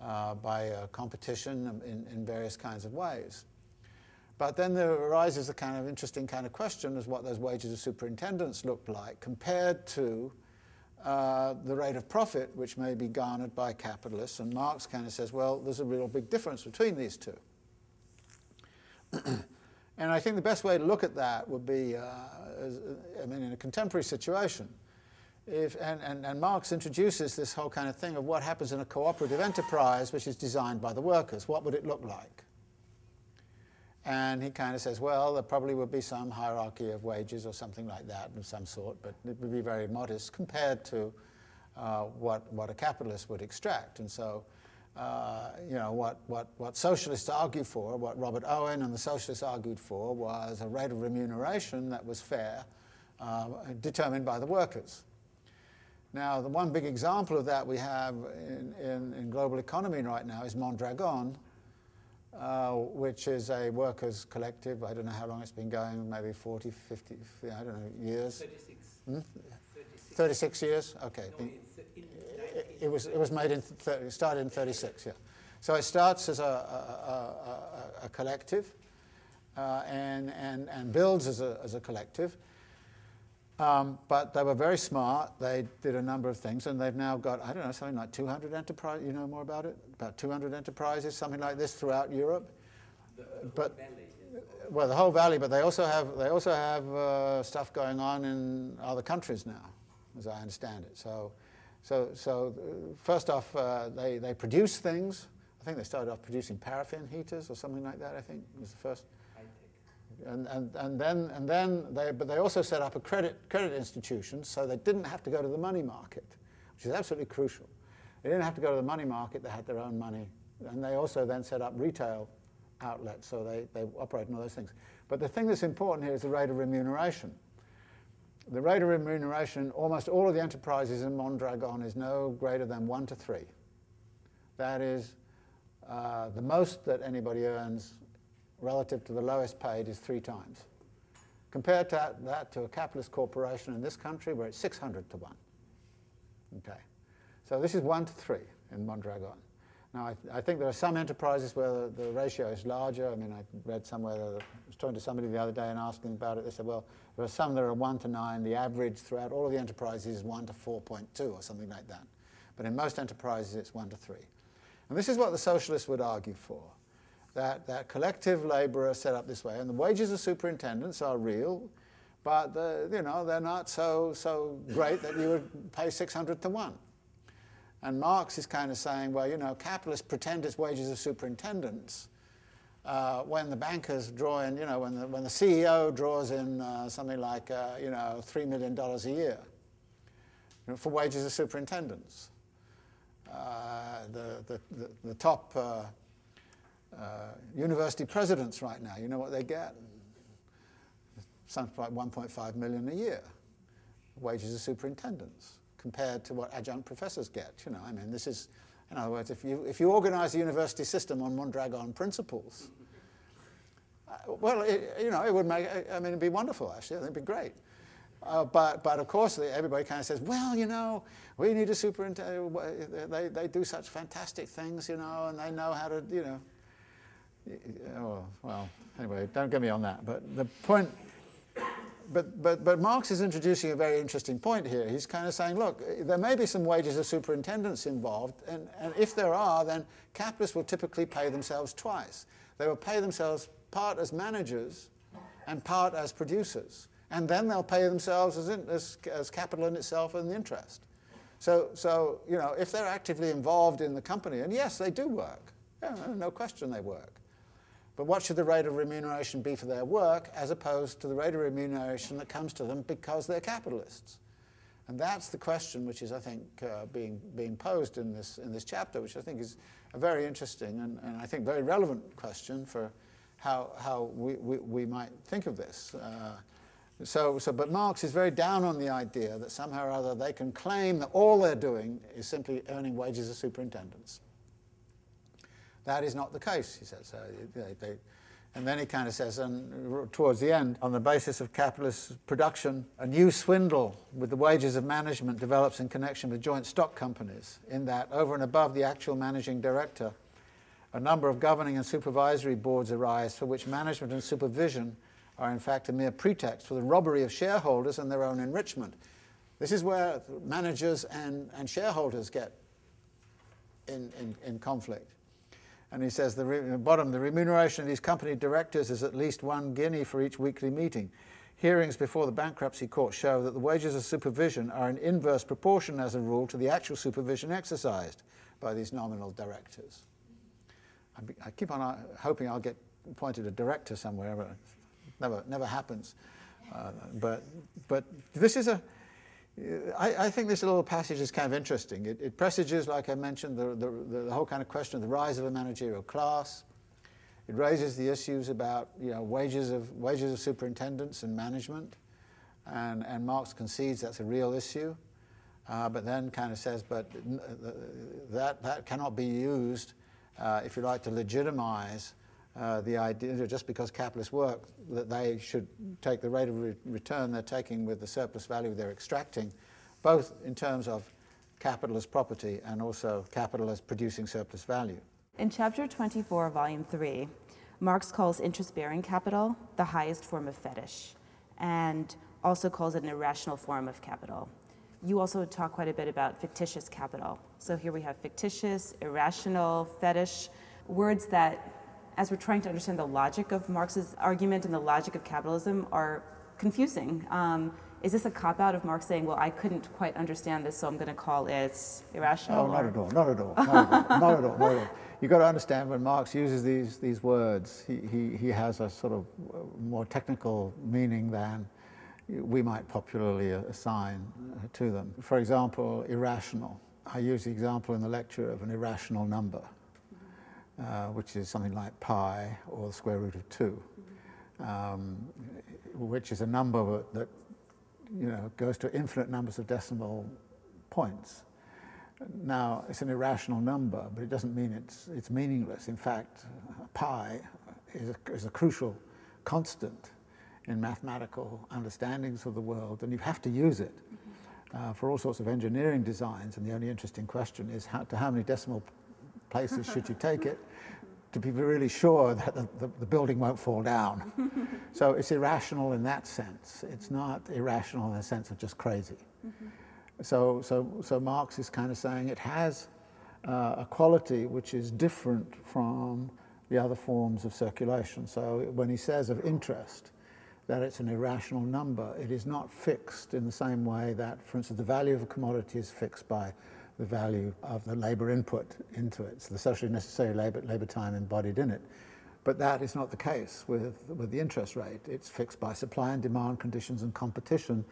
uh, by uh, competition in, in various kinds of ways. But then there arises a kind of interesting kind of question as what those wages of superintendence look like compared to uh, the rate of profit which may be garnered by capitalists. And Marx kind of says, well, there's a real big difference between these two. and I think the best way to look at that would be, uh, as, I mean, in a contemporary situation, if, and, and, and Marx introduces this whole kind of thing of what happens in a cooperative enterprise which is designed by the workers. What would it look like? And he kind of says, well, there probably would be some hierarchy of wages or something like that of some sort, but it would be very modest compared to uh, what, what a capitalist would extract. And so, uh, you know, what, what, what socialists argue for, what Robert Owen and the socialists argued for, was a rate of remuneration that was fair, uh, determined by the workers. Now, the one big example of that we have in, in, in global economy right now is Mondragon, uh, which is a workers' collective. I don't know how long it's been going, maybe 40, 50, I don't know, years. 36. Hmm? 36. 36 years? Okay. No, in, in it, it, was, it was made in, 30, started in 36, yeah. So it starts as a, a, a, a collective uh, and, and, and builds as a, as a collective. Um, but they were very smart. They did a number of things, and they've now got, I don't know, something like 200 enterprises. You know more about it? About 200 enterprises, something like this throughout Europe. The, the but, valley. Well, the whole valley, but they also have, they also have uh, stuff going on in other countries now, as I understand it. So, so, so uh, first off, uh, they, they produce things. I think they started off producing paraffin heaters or something like that, I think was the first. And, and, and then, and then they, but they also set up a credit, credit institution so they didn't have to go to the money market, which is absolutely crucial. They didn't have to go to the money market, they had their own money. And they also then set up retail outlets, so they, they operate on all those things. But the thing that's important here is the rate of remuneration. The rate of remuneration almost all of the enterprises in Mondragon is no greater than one to three. That is uh, the most that anybody earns relative to the lowest paid is three times. Compare to that to a capitalist corporation in this country where it's 600 to 1. Okay. So this is 1 to 3 in Mondragon. Now, I, I think there are some enterprises where the, the, ratio is larger. I mean, I read somewhere, that I was talking to somebody the other day and asking about it. They said, well, there are some that are 1 to 9. The average throughout all of the enterprises is 1 to 4.2 or something like that. But in most enterprises, it's 1 to 3. And this is what the socialists would argue for that, that collective labour are set up this way, and the wages of superintendence are real, but the, you know, they're not so, so great that you would pay 600 to 1. And Marx is kind of saying, well, you know, capitalists pretend it's wages of superintendence, uh, when the bankers draw in, you know, when the, when the CEO draws in uh, something like, uh, you know, $3 million a year you know, for wages of superintendence. Uh, the, the, the, the, top uh, university presidents right now, you know what they get? Something like 1.5 million a year, wages of superintendence, compared to what adjunct professors get. You know, I mean, this is, in other words, if you, if you organize the university system on Mondragon principles, uh, well, it, you know, it would make, I mean, it'd be wonderful, actually. It'd be great. Uh, but, but of course, everybody kind of says, well, you know, we need a superintendent. They, they do such fantastic things, you know, and they know how to, you know. Oh, well, anyway, don't get me on that. But the point, but, but, but Marx is introducing a very interesting point here. He's kind of saying, look, there may be some wages of superintendence involved, and, and if there are, then capitalists will typically pay themselves twice. They will pay themselves part as managers and part as producers and then they'll pay themselves as, in, as, as capital in itself and the interest. So, so, you know, if they're actively involved in the company, and yes, they do work, yeah, no question they work. But what should the rate of remuneration be for their work as opposed to the rate of remuneration that comes to them because they're capitalists? And that's the question which is, I think, uh, being, being posed in this, in this chapter, which I think is a very interesting and, and I think very relevant question for how, how we, we, we might think of this. Uh, so, so, but Marx is very down on the idea that somehow or other they can claim that all they're doing is simply earning wages as superintendents. That is not the case, he says. Uh, they, they, and then he kind of says, and towards the end, on the basis of capitalist production, a new swindle with the wages of management develops in connection with joint stock companies, in that, over and above the actual managing director, a number of governing and supervisory boards arise for which management and supervision are in fact a mere pretext for the robbery of shareholders and their own enrichment. This is where managers and, and shareholders get in, in, in conflict. And he says, the re- bottom, the remuneration of these company directors is at least one guinea for each weekly meeting. Hearings before the bankruptcy court show that the wages of supervision are in inverse proportion, as a rule, to the actual supervision exercised by these nominal directors. I, I keep on uh, hoping I'll get appointed a director somewhere, but never, never happens. Uh, but, but this is a, I, I, think this little passage is kind of interesting. It, it presages, like I mentioned, the, the, the, whole kind of question of the rise of a managerial class. It raises the issues about you know, wages, of, wages of superintendence and management. And, and Marx concedes that's a real issue, uh, but then kind of says, but that, that cannot be used, uh, if you like, to legitimize uh, the idea, just because capitalists work, that they should take the rate of re- return they're taking with the surplus value they're extracting, both in terms of capital as property and also capital as producing surplus value. In chapter 24, volume 3, Marx calls interest bearing capital the highest form of fetish and also calls it an irrational form of capital. You also talk quite a bit about fictitious capital. So here we have fictitious, irrational, fetish, words that as we're trying to understand the logic of Marx's argument and the logic of capitalism, are confusing. Um, is this a cop out of Marx saying, well, I couldn't quite understand this, so I'm going to call it irrational? Oh, not at all, not at all, not at all, not at all, not at all. You've got to understand when Marx uses these, these words, he, he, he has a sort of more technical meaning than we might popularly assign to them. For example, irrational. I use the example in the lecture of an irrational number. Uh, which is something like pi or the square root of 2, um, which is a number that you know, goes to infinite numbers of decimal points. Now, it's an irrational number, but it doesn't mean it's, it's meaningless. In fact, pi is a, is a crucial constant in mathematical understandings of the world, and you have to use it uh, for all sorts of engineering designs. And the only interesting question is how, to how many decimal places should you take it to be really sure that the, the, the building won't fall down. so it's irrational in that sense. It's not irrational in the sense of just crazy. Mm-hmm. So, so, so Marx is kind of saying it has uh, a quality which is different from the other forms of circulation. So when he says of interest that it's an irrational number, it is not fixed in the same way that, for instance, the value of a commodity is fixed by the value of the labour input into it, so the socially necessary labour, labour time embodied in it. But that is not the case with, with the interest rate. It's fixed by supply and demand conditions and competition,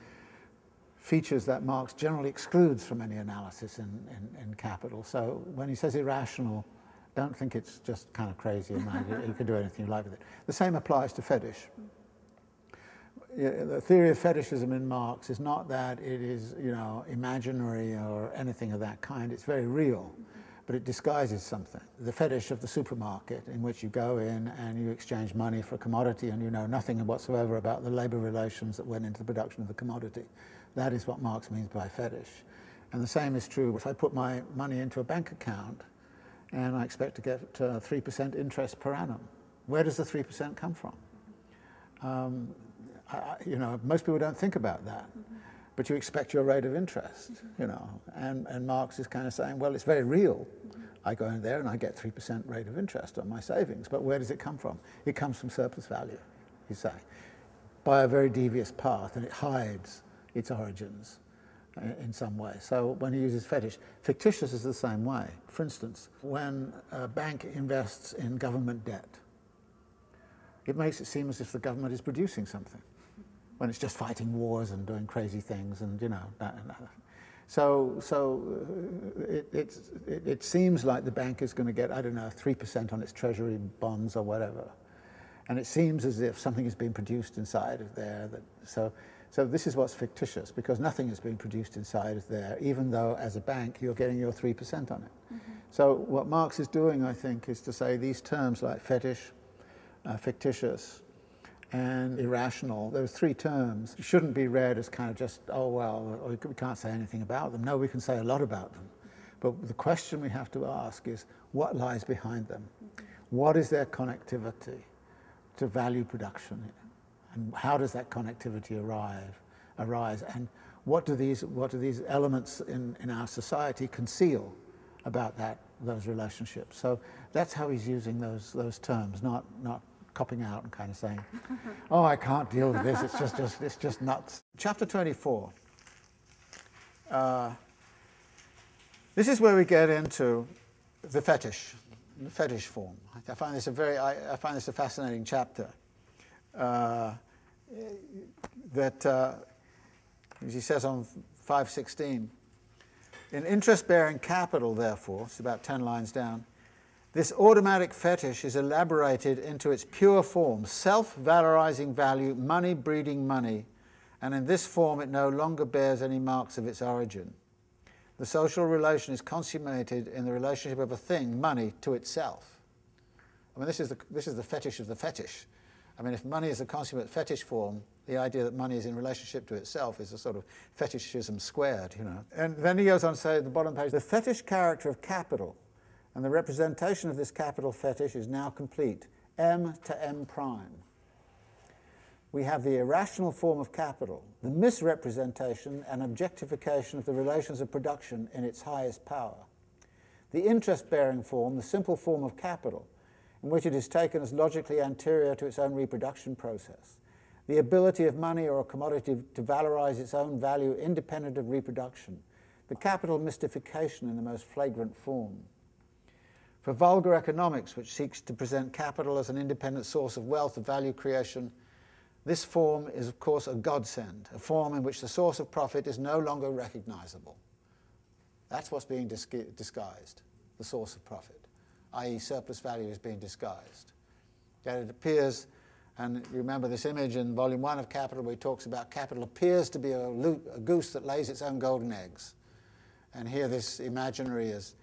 features that Marx generally excludes from any analysis in, in, in capital. So when he says irrational, don't think it's just kind of crazy and you, you can do anything you like with it. The same applies to fetish. The theory of fetishism in Marx is not that it is, you know, imaginary or anything of that kind. It's very real but it disguises something. The fetish of the supermarket in which you go in and you exchange money for a commodity and you know nothing whatsoever about the labor relations that went into the production of the commodity. That is what Marx means by fetish. And the same is true if I put my money into a bank account and I expect to get uh, 3% interest per annum. Where does the 3% come from? Um, I, you know, most people don't think about that but you expect your rate of interest, you know. And, and Marx is kind of saying, well, it's very real. I go in there and I get 3% rate of interest on my savings, but where does it come from? It comes from surplus value, he's saying, by a very devious path, and it hides its origins uh, in some way. So when he uses fetish, fictitious is the same way. For instance, when a bank invests in government debt, it makes it seem as if the government is producing something when it's just fighting wars and doing crazy things and you know that, that. so so uh, it, it, it seems like the bank is going to get I don't know three percent on its treasury bonds or whatever, and it seems as if something is being produced inside of there. That so so this is what's fictitious because nothing is being produced inside of there, even though as a bank you're getting your three percent on it. Mm-hmm. So what Marx is doing, I think, is to say these terms like fetish, uh, fictitious, and irrational. Those three terms shouldn't be read as kind of just, oh, well, we can't say anything about them. No, we can say a lot about them. But the question we have to ask is what lies behind them? What is their connectivity to value production? And how does that connectivity arrive, arise? And what do these, what do these elements in, in our society conceal about that, those relationships? So that's how he's using those, those terms, not, not copping out and kind of saying, "Oh, I can't deal with this. It's just, just it's just nuts." Chapter 24. Uh, this is where we get into the fetish, the fetish form. I find this a very, I, I find this a fascinating chapter. Uh, that, uh, as he says on 516, in interest-bearing capital, therefore, it's about 10 lines down, this automatic fetish is elaborated into its pure form, self valorizing value, money breeding money, and in this form it no longer bears any marks of its origin. The social relation is consummated in the relationship of a thing, money, to itself. I mean, this is the, this is the fetish of the fetish. I mean, if money is a consummate fetish form, the idea that money is in relationship to itself is a sort of fetishism squared, you know. And then he goes on to say at the bottom page, the fetish character of capital and the representation of this capital fetish is now complete, m to m prime. We have the irrational form of capital, the misrepresentation and objectification of the relations of production in its highest power. The interest bearing form, the simple form of capital, in which it is taken as logically anterior to its own reproduction process. The ability of money or a commodity to valorize its own value independent of reproduction. The capital mystification in the most flagrant form. For vulgar economics, which seeks to present capital as an independent source of wealth, of value creation, this form is, of course, a godsend, a form in which the source of profit is no longer recognizable. That's what's being dis- disguised, the source of profit, i.e., surplus value is being disguised. Yet it appears, and you remember this image in volume one of Capital where he talks about capital appears to be a, lo- a goose that lays its own golden eggs. And here this imaginary is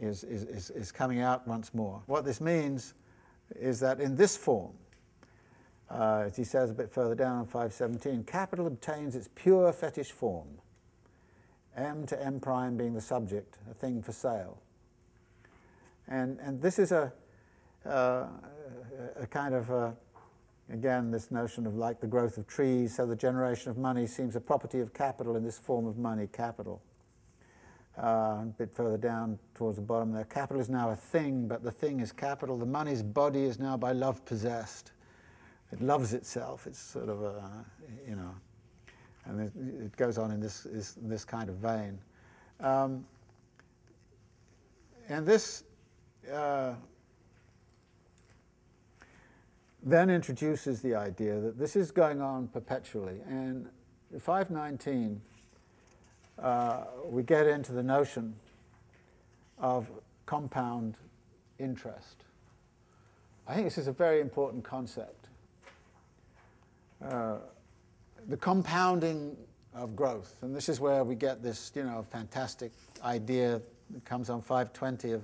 is, is, is, coming out once more. What this means is that in this form, uh, as he says a bit further down on 517, capital obtains its pure fetish form, M to M prime being the subject, a thing for sale. And, and this is a, uh, a kind of, a, again, this notion of like the growth of trees, so the generation of money seems a property of capital in this form of money, capital uh, a bit further down towards the bottom there. Capital is now a thing, but the thing is capital. The money's body is now by love possessed. It loves itself. It's sort of a, you know, and it, it goes on in this, is, this kind of vein. Um, and this, uh, then introduces the idea that this is going on perpetually. And 519, uh, we get into the notion of compound interest. I think this is a very important concept. Uh, the compounding of growth, and this is where we get this, you know, fantastic idea that comes on 520 of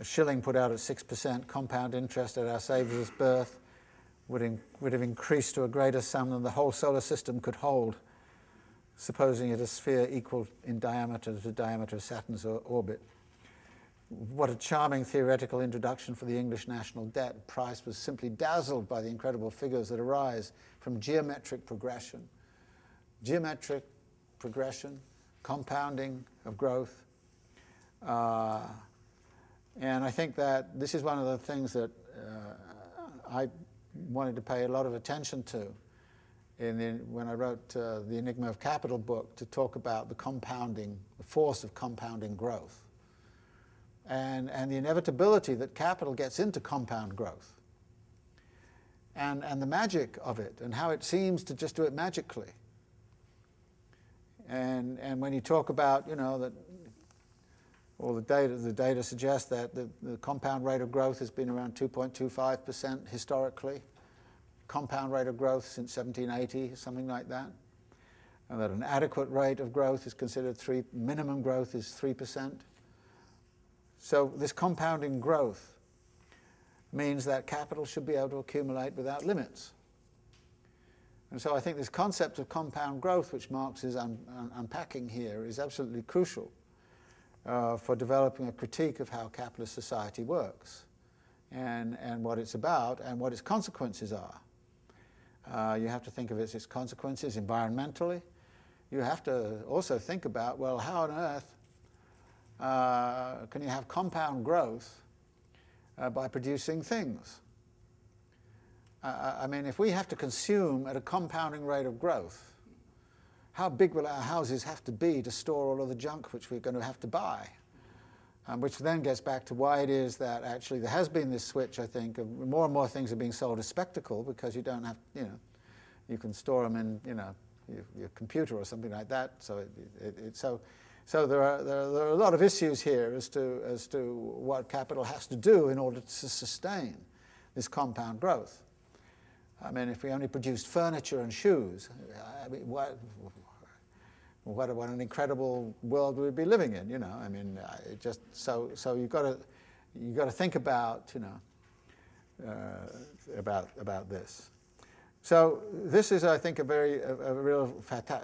a shilling put out at 6% compound interest at our Saviour's birth would, in, would have increased to a greater sum than the whole solar system could hold, supposing it a sphere equal in diameter to the diameter of Saturn's orbit. What a charming theoretical introduction for the English national debt. Price was simply dazzled by the incredible figures that arise from geometric progression. Geometric progression, compounding of growth. Uh, and I think that this is one of the things that uh, I wanted to pay a lot of attention to in the, when I wrote uh, the Enigma of Capital book to talk about the compounding, the force of compounding growth, and, and the inevitability that capital gets into compound growth, and, and the magic of it, and how it seems to just do it magically. And, and when you talk about, you know, that well, the data, the data suggests that the, the compound rate of growth has been around 2.25% historically. Compound rate of growth since 1780, something like that. And that an adequate rate of growth is considered three, minimum growth is 3%. So this compounding growth means that capital should be able to accumulate without limits. And so I think this concept of compound growth, which Marx is un- un- unpacking here, is absolutely crucial uh, for developing a critique of how capitalist society works and, and what it's about and what its consequences are. Uh, you have to think of its, its consequences environmentally. You have to also think about, well, how on earth uh, can you have compound growth uh, by producing things? I mean, if we have to consume at a compounding rate of growth, how big will our houses have to be to store all of the junk which we're going to have to buy? Um, which then gets back to why it is that actually there has been this switch, I think, of more and more things are being sold as spectacle because you don't have, you know, you can store them in, you know, your, your computer or something like that. So, it, it, it, so, so there, are, there, are, there are a lot of issues here as to, as to what capital has to do in order to sustain this compound growth. I mean, if we only produced furniture and shoes, I mean, what, what, what an incredible world we'd be living in, you know. I mean, it just so so you've got to you got to think about you know uh, about about this. So this is, I think, a very a, a real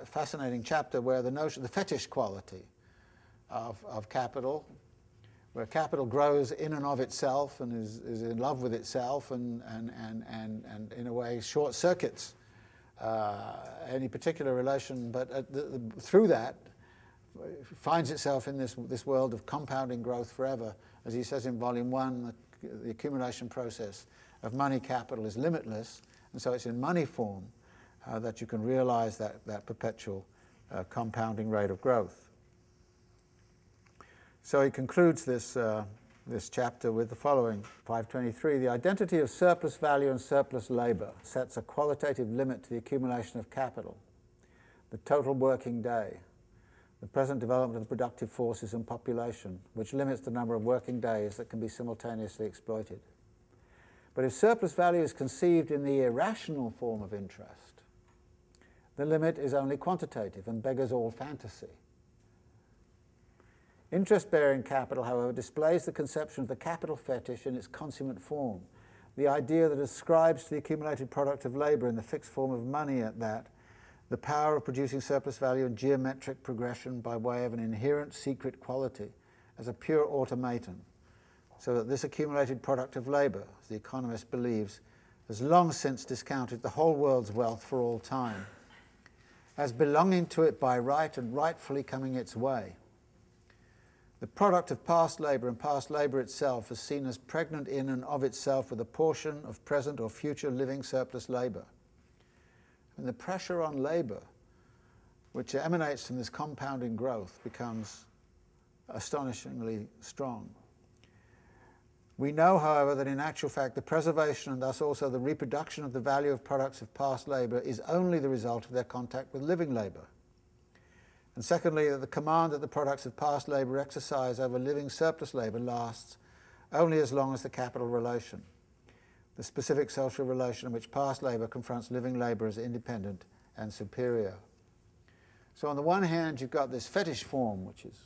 fascinating chapter where the notion, the fetish quality of, of capital, where capital grows in and of itself and is, is in love with itself and, and, and, and, and in a way short circuits uh, any particular relation, but the, the, through that finds itself in this, this world of compounding growth forever. As he says in volume one, the, the accumulation process of money capital is limitless, and so it's in money form uh, that you can realize that, that perpetual uh, compounding rate of growth. So he concludes this, uh, this chapter with the following 523 The identity of surplus value and surplus labour sets a qualitative limit to the accumulation of capital, the total working day, the present development of the productive forces and population, which limits the number of working days that can be simultaneously exploited. But if surplus value is conceived in the irrational form of interest, the limit is only quantitative and beggars all fantasy. Interest bearing capital, however, displays the conception of the capital fetish in its consummate form, the idea that ascribes to the accumulated product of labour in the fixed form of money at that the power of producing surplus value and geometric progression by way of an inherent secret quality as a pure automaton, so that this accumulated product of labour, as the economist believes, has long since discounted the whole world's wealth for all time, as belonging to it by right and rightfully coming its way the product of past labour and past labour itself is seen as pregnant in and of itself with a portion of present or future living surplus labour. And the pressure on labour, which emanates from this compounding growth, becomes astonishingly strong. We know, however, that in actual fact the preservation and thus also the reproduction of the value of products of past labour is only the result of their contact with living labour. And secondly, that the command that the products of past labour exercise over living surplus labour lasts only as long as the capital relation, the specific social relation in which past labour confronts living labour as independent and superior. So on the one hand, you've got this fetish form, which is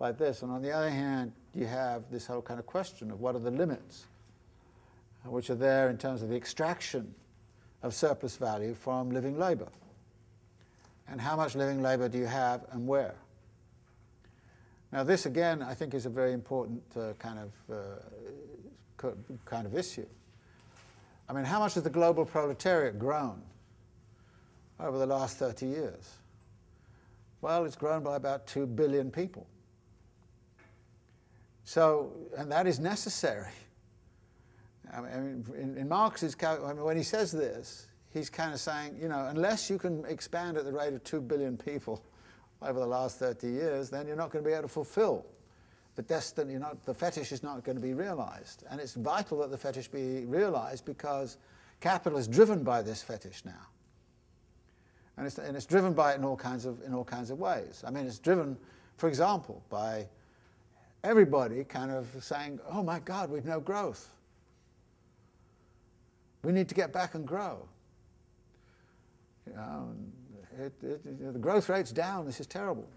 like this. And on the other hand, you have this whole kind of question of what are the limits, which are there in terms of the extraction of surplus value from living labor. And how much living labor do you have and where? Now, this again, I think, is a very important uh, kind of uh, kind of issue. I mean, how much has the global proletariat grown over the last 30 years? Well, it's grown by about 2 billion people. So, and that is necessary. I mean, in, in Marx's, I mean, when he says this, he's kind of saying, you know, unless you can expand at the rate of 2 billion people over the last 30 years, then you're not going to be able to fulfill the destiny, You not, the fetish is not going to be realized. And it's vital that the fetish be realized because capital is driven by this fetish now. And it's, and it's driven by it in all, kinds of, in all kinds of ways. I mean, it's driven, for example, by everybody kind of saying, oh my God, we've no growth. We need to get back and grow. Know, it, it, you know, the growth rate's down, this is terrible.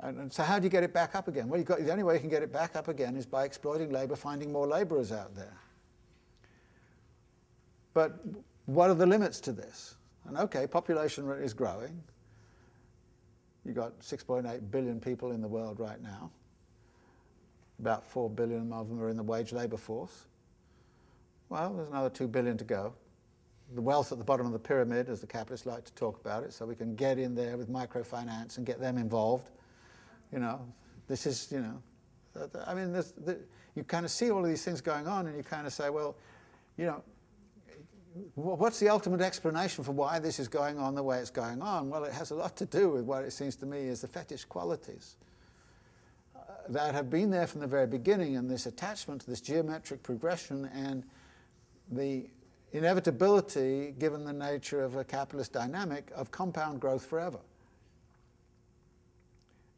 And, and, so how do you get it back up again? Well, got, the only way you can get it back up again is by exploiting labour, finding more labourers out there. But what are the limits to this? And okay, population is growing. You've got 6.8 billion people in the world right now. About 4 billion of them are in the wage labour force. Well, there's another 2 billion to go. The wealth at the bottom of the pyramid, as the capitalists like to talk about it, so we can get in there with microfinance and get them involved. You know, this is, you know, I mean, this, the, you kind of see all of these things going on and you kind of say, well, you know, what's the ultimate explanation for why this is going on the way it's going on? Well, it has a lot to do with what it seems to me is the fetish qualities uh, that have been there from the very beginning, and this attachment to this geometric progression and the inevitability, given the nature of a capitalist dynamic, of compound growth forever.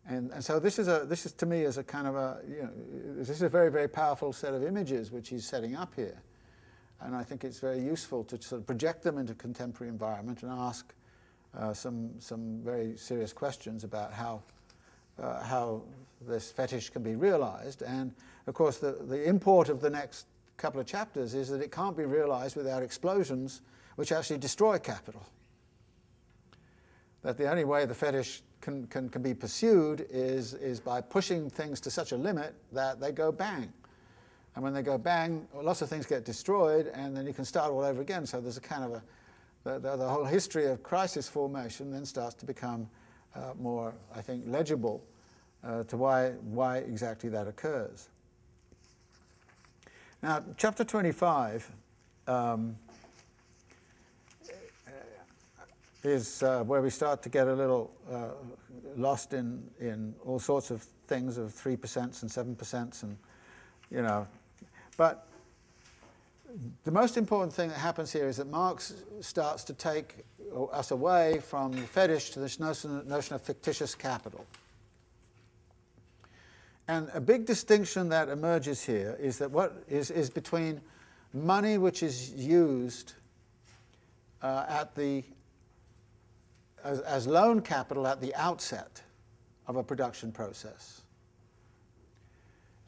And, and so this is, a, this is to me is a kind of a, you know, this is a very, very powerful set of images which he's setting up here. And I think it's very useful to sort of project them into contemporary environment and ask uh, some, some very serious questions about how, uh, how this fetish can be realized. And of course, the, the import of the next couple of chapters is that it can't be realized without explosions which actually destroy capital. That the only way the fetish can, can, can be pursued is, is by pushing things to such a limit that they go bang. And when they go bang, lots of things get destroyed, and then you can start all over again. So there's a kind of a, the, the, the whole history of crisis formation then starts to become uh, more, I think, legible uh, to why, why exactly that occurs. Now, chapter 25 um, is uh, where we start to get a little uh, lost in, in all sorts of things of 3% and 7% and, you know, but the most important thing that happens here is that Marx starts to take us away from the fetish to this notion, notion of fictitious capital. And a big distinction that emerges here is that what is, is between money which is used uh, at the as, as loan capital at the outset of a production process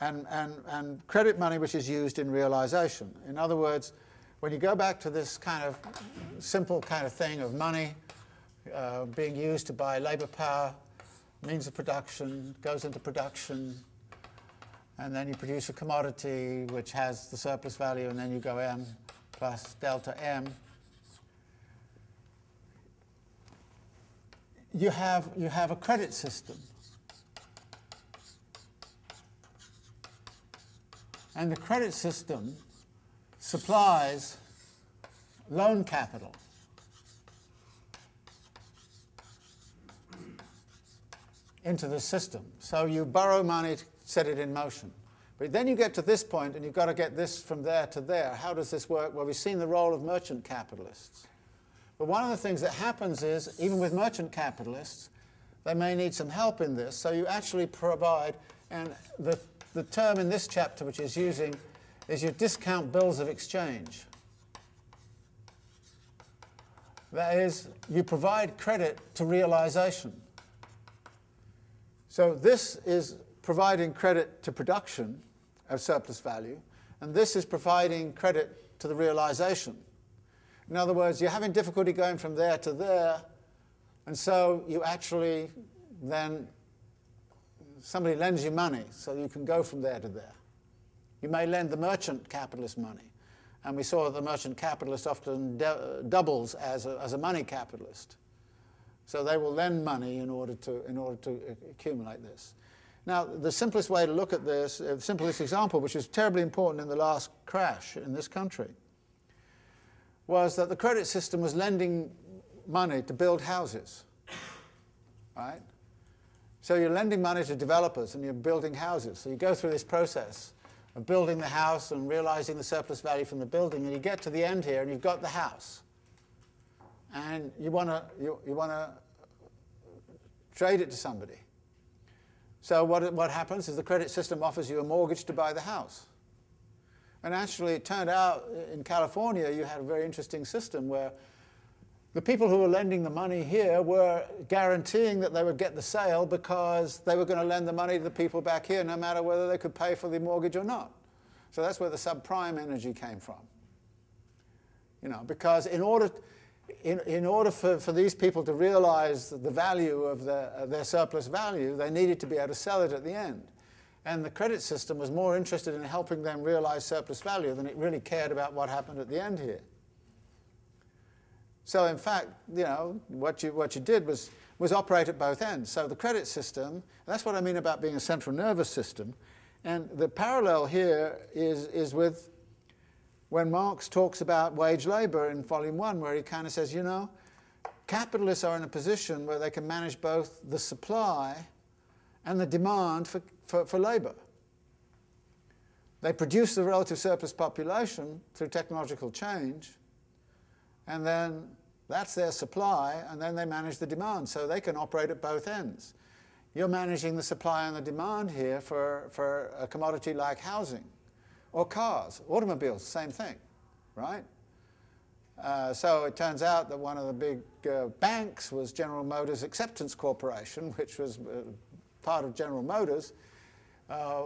and, and, and credit money which is used in realization. In other words, when you go back to this kind of simple kind of thing of money uh, being used to buy labor power, means of production, goes into production, and then you produce a commodity which has the surplus value, and then you go M plus delta M. You have, you have a credit system And the credit system supplies loan capital. into the system. So you borrow money to set it in motion. But then you get to this point and you've got to get this from there to there. How does this work? Well, we've seen the role of merchant capitalists. But one of the things that happens is, even with merchant capitalists, they may need some help in this. So you actually provide, and the, the term in this chapter which is using is you discount bills of exchange. That is, you provide credit to realization. So this is providing credit to production of surplus value, and this is providing credit to the realization. In other words, you're having difficulty going from there to there, and so you actually then, somebody lends you money so you can go from there to there. You may lend the merchant capitalist money. And we saw that the merchant capitalist often doubles as a, as a money capitalist. So they will lend money in order to, in order to accumulate this. Now, the simplest way to look at this, uh, the simplest example, which is terribly important in the last crash in this country, was that the credit system was lending money to build houses. Right? So you're lending money to developers and you're building houses. So you go through this process of building the house and realizing the surplus value from the building, and you get to the end here and you've got the house. And you want to you, you wanna trade it to somebody. So what, what happens is the credit system offers you a mortgage to buy the house. And actually, it turned out in California, you had a very interesting system where the people who were lending the money here were guaranteeing that they would get the sale because they were going to lend the money to the people back here no matter whether they could pay for the mortgage or not. So that's where the subprime energy came from. You know, because in order, in, in order for, for these people to realize the value of their, their surplus value, they needed to be able to sell it at the end. And the credit system was more interested in helping them realize surplus value than it really cared about what happened at the end here. So in fact, you know, what you, what you did was, was operate at both ends. So the credit system, that's what I mean about being a central nervous system. And the parallel here is, is with when Marx talks about wage labor in volume one, where he kind of says, you know, capitalists are in a position where they can manage both the supply and the demand for, for, for labor. They produce the relative surplus population through technological change, and then that's their supply, and then they manage the demand. So they can operate at both ends. You're managing the supply and the demand here for, for a commodity like housing or cars, automobiles, same thing, right? Uh, so it turns out that one of the big uh, banks was General Motors Acceptance Corporation, which was uh, part of General Motors, uh,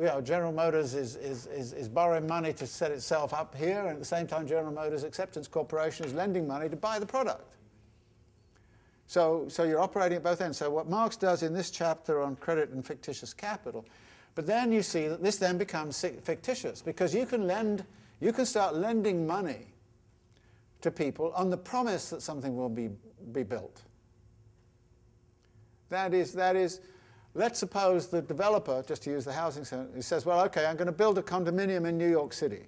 you know, General Motors is, is, is, is, borrowing money to set itself up here, and at the same time, General Motors Acceptance Corporation is lending money to buy the product. So, so you're operating at both ends. So what Marx does in this chapter on credit and fictitious capital, but then you see that this then becomes fictitious because you can lend, you can start lending money to people on the promise that something will be, be built. That is, that is, Let's suppose the developer, just to use the housing center, says, well, okay, I'm going to build a condominium in New York City.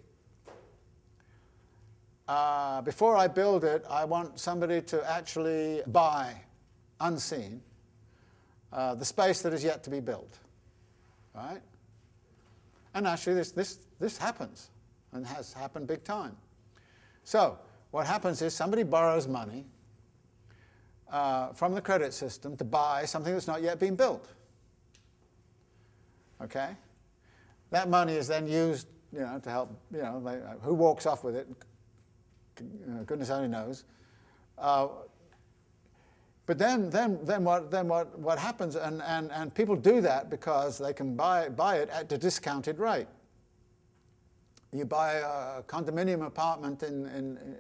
Uh, before I build it, I want somebody to actually buy, unseen, uh, the space that is yet to be built. Right? And actually, this, this, this happens and has happened big time. So, what happens is somebody borrows money uh, from the credit system to buy something that's not yet been built. Okay? That money is then used, you know, to help, you know, they, uh, who walks off with it, goodness only knows. Uh, but then, then, then, what, then what, what happens, and, and, and people do that because they can buy, buy it at a discounted rate. You buy a condominium apartment in, in,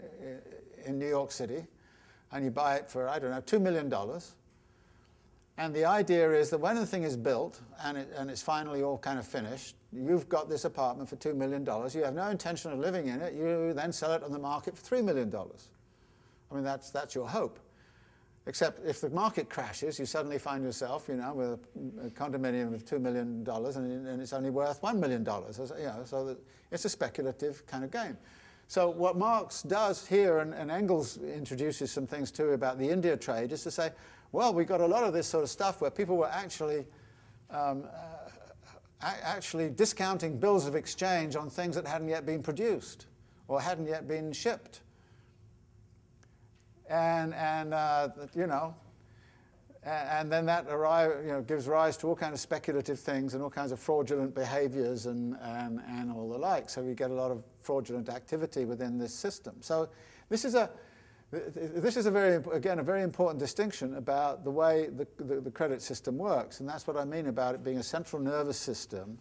in New York City, and you buy it for, I don't know, $2 million. And the idea is that when the thing is built and, it, and it's finally all kind of finished, you've got this apartment for $2 million. You have no intention of living in it. You then sell it on the market for $3 million. I mean, that's, that's your hope. Except if the market crashes, you suddenly find yourself, you know, with a, condominium of $2 million and, and it's only worth $1 million. You know, so it's a speculative kind of game. So what Marx does here, and, and, Engels introduces some things too about the India trade, is to say, well, we got a lot of this sort of stuff where people were actually um, uh, actually discounting bills of exchange on things that hadn't yet been produced or hadn't yet been shipped. And, and uh, you know, and then that arrive, you know, gives rise to all kinds of speculative things and all kinds of fraudulent behaviors and, and, and all the like. So we get a lot of fraudulent activity within this system. So this is a, this is a very, again, a very important distinction about the way the, the, the, credit system works. And that's what I mean about it being a central nervous system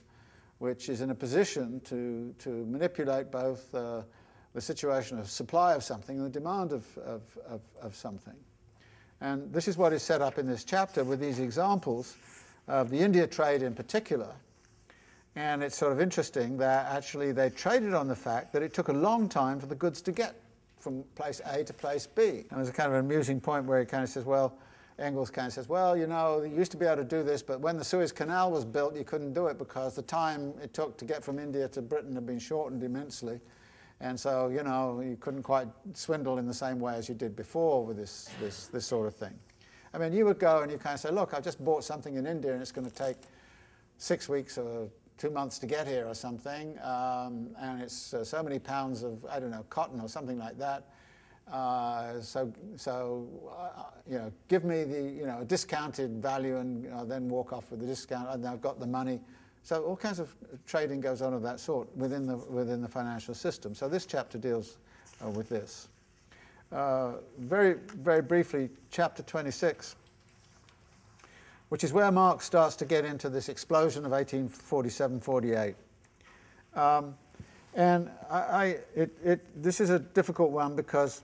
which is in a position to, to manipulate both uh, the situation of supply of something and the demand of, of, of, of something. And this is what is set up in this chapter with these examples of the India trade in particular. And it's sort of interesting that actually they traded on the fact that it took a long time for the goods to get from place A to place B. And there's a kind of amusing point where he kind of says, well, Engels kind of says, well, you know, you used to be able to do this, but when the Suez Canal was built, you couldn't do it because the time it took to get from India to Britain had been shortened immensely. And so, you know, you couldn't quite swindle in the same way as you did before with this, this, this sort of thing. I mean, you would go and you kind of say, look, I've just bought something in India and it's going to take six weeks or two months to get here or something, um, and it's uh, so many pounds of, I don't know, cotton or something like that. Uh, so, so uh, you know, give me the, you know, a discounted value and you then walk off with the discount, and I've got the money. So all kinds of trading goes on of that sort within the, within the financial system. So this chapter deals uh, with this. Uh, very, very briefly, chapter 26 which is where Marx starts to get into this explosion of 1847-48. Um, and I, I it, it, this is a difficult one because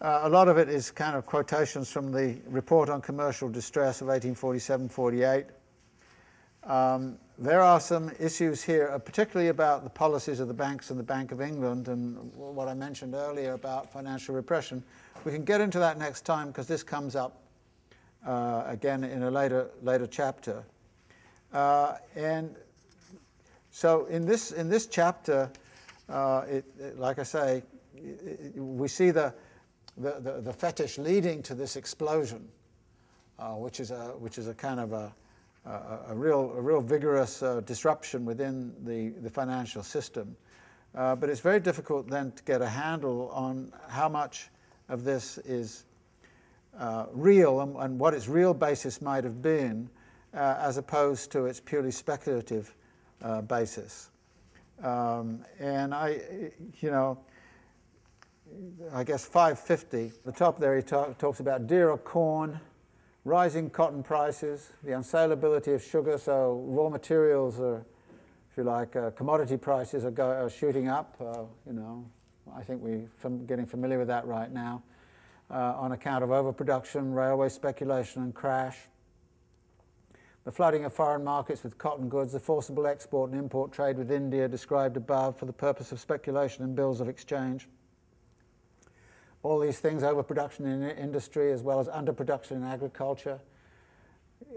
uh, a lot of it is kind of quotations from the Report on Commercial Distress of 1847-48. Um, there are some issues here, uh, particularly about the policies of the banks and the Bank of England and what I mentioned earlier about financial repression. We can get into that next time because this comes up uh, again in a later, later chapter. Uh, and so in this, in this chapter, uh, it, it, like I say, it, we see the, the, the, the, fetish leading to this explosion, uh, which, is a, which is a kind of a, a, real, a real vigorous uh, disruption within the, the financial system. Uh, but it's very difficult then to get a handle on how much of this is uh, real and, and, what its real basis might have been, as opposed to its purely speculative basis. Um, and I, you know, I guess 550, the top there he talk, talks about dearer corn, rising cotton prices, the unsaleability of sugar, so raw materials are, if you like, uh, commodity prices are, go, are shooting up. Uh, you know, I think we're getting familiar with that right now uh, on account of overproduction, railway speculation, and crash. The flooding of foreign markets with cotton goods, the forcible export and import trade with India described above for the purpose of speculation in bills of exchange. All these things, overproduction in industry as well as underproduction in agriculture,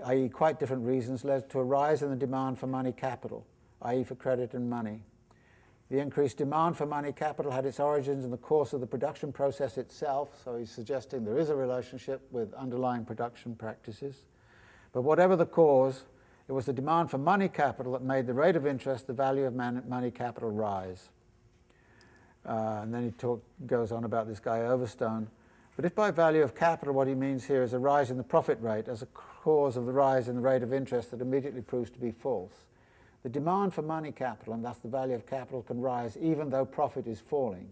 i.e., quite different reasons, led to a rise in the demand for money capital, i.e., for credit and money. The increased demand for money capital had its origins in the course of the production process itself, so he's suggesting there is a relationship with underlying production practices. But whatever the cause, it was the demand for money capital that made the rate of interest, the value of man- money capital rise. Uh, and then he talk, goes on about this guy Overstone. But if by value of capital what he means here is a rise in the profit rate as a cause of the rise in the rate of interest that immediately proves to be false, the demand for money capital, and thus the value of capital, can rise even though profit is falling.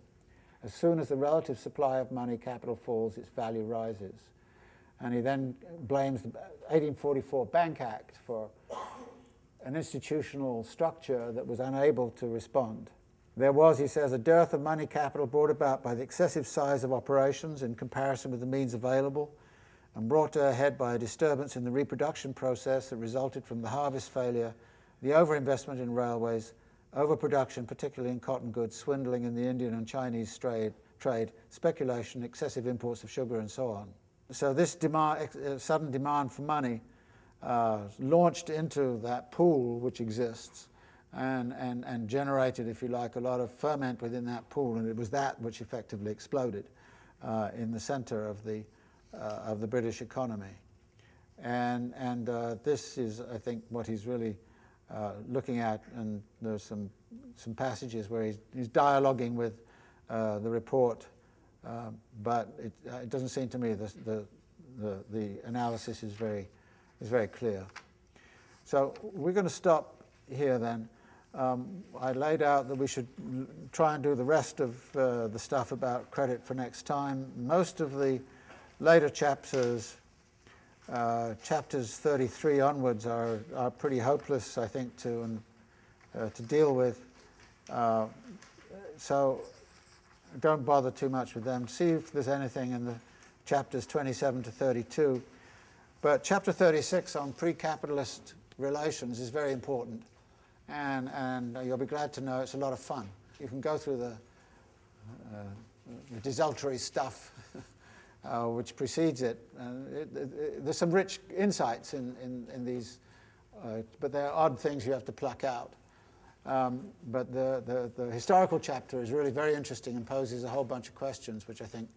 As soon as the relative supply of money capital falls, its value rises. And he then blames the 1844 Bank Act for an institutional structure that was unable to respond. There was, he says, a dearth of money capital brought about by the excessive size of operations in comparison with the means available, and brought to a head by a disturbance in the reproduction process that resulted from the harvest failure the overinvestment in railways, overproduction, particularly in cotton goods, swindling in the Indian and Chinese trade, trade speculation, excessive imports of sugar, and so on. So this demand, uh, sudden demand for money uh, launched into that pool which exists and, and, and generated, if you like, a lot of ferment within that pool, and it was that which effectively exploded uh, in the center of the, uh, of the British economy. And, and uh, this is, I think, what he's really uh, looking at, and there's some, some passages where he's, he's dialoguing with uh, the report, uh, but it, it doesn't seem to me the, the, the, the analysis is very, is very clear. So we're going to stop here then. Um, I laid out that we should try and do the rest of uh, the stuff about credit for next time. Most of the later chapters, uh, chapters 33 onwards, are, are pretty hopeless, I think, to, and, uh, to deal with. Uh, so don't bother too much with them. See if there's anything in the chapters 27 to 32. But chapter 36 on pre capitalist relations is very important. And, and you'll be glad to know it's a lot of fun. You can go through the, uh, the desultory stuff uh, which precedes it. Uh, it, it. There's some rich insights in, in, in these, uh, but there are odd things you have to pluck out. Um, but the, the, the historical chapter is really very interesting and poses a whole bunch of questions, which I think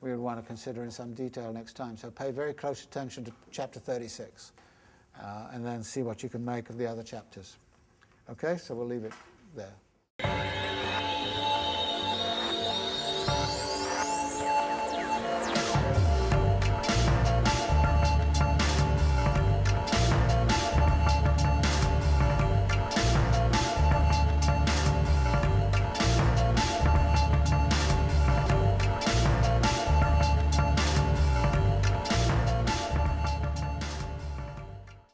we would want to consider in some detail next time. So pay very close attention to chapter 36 uh, and then see what you can make of the other chapters. Okay, so we'll leave it there.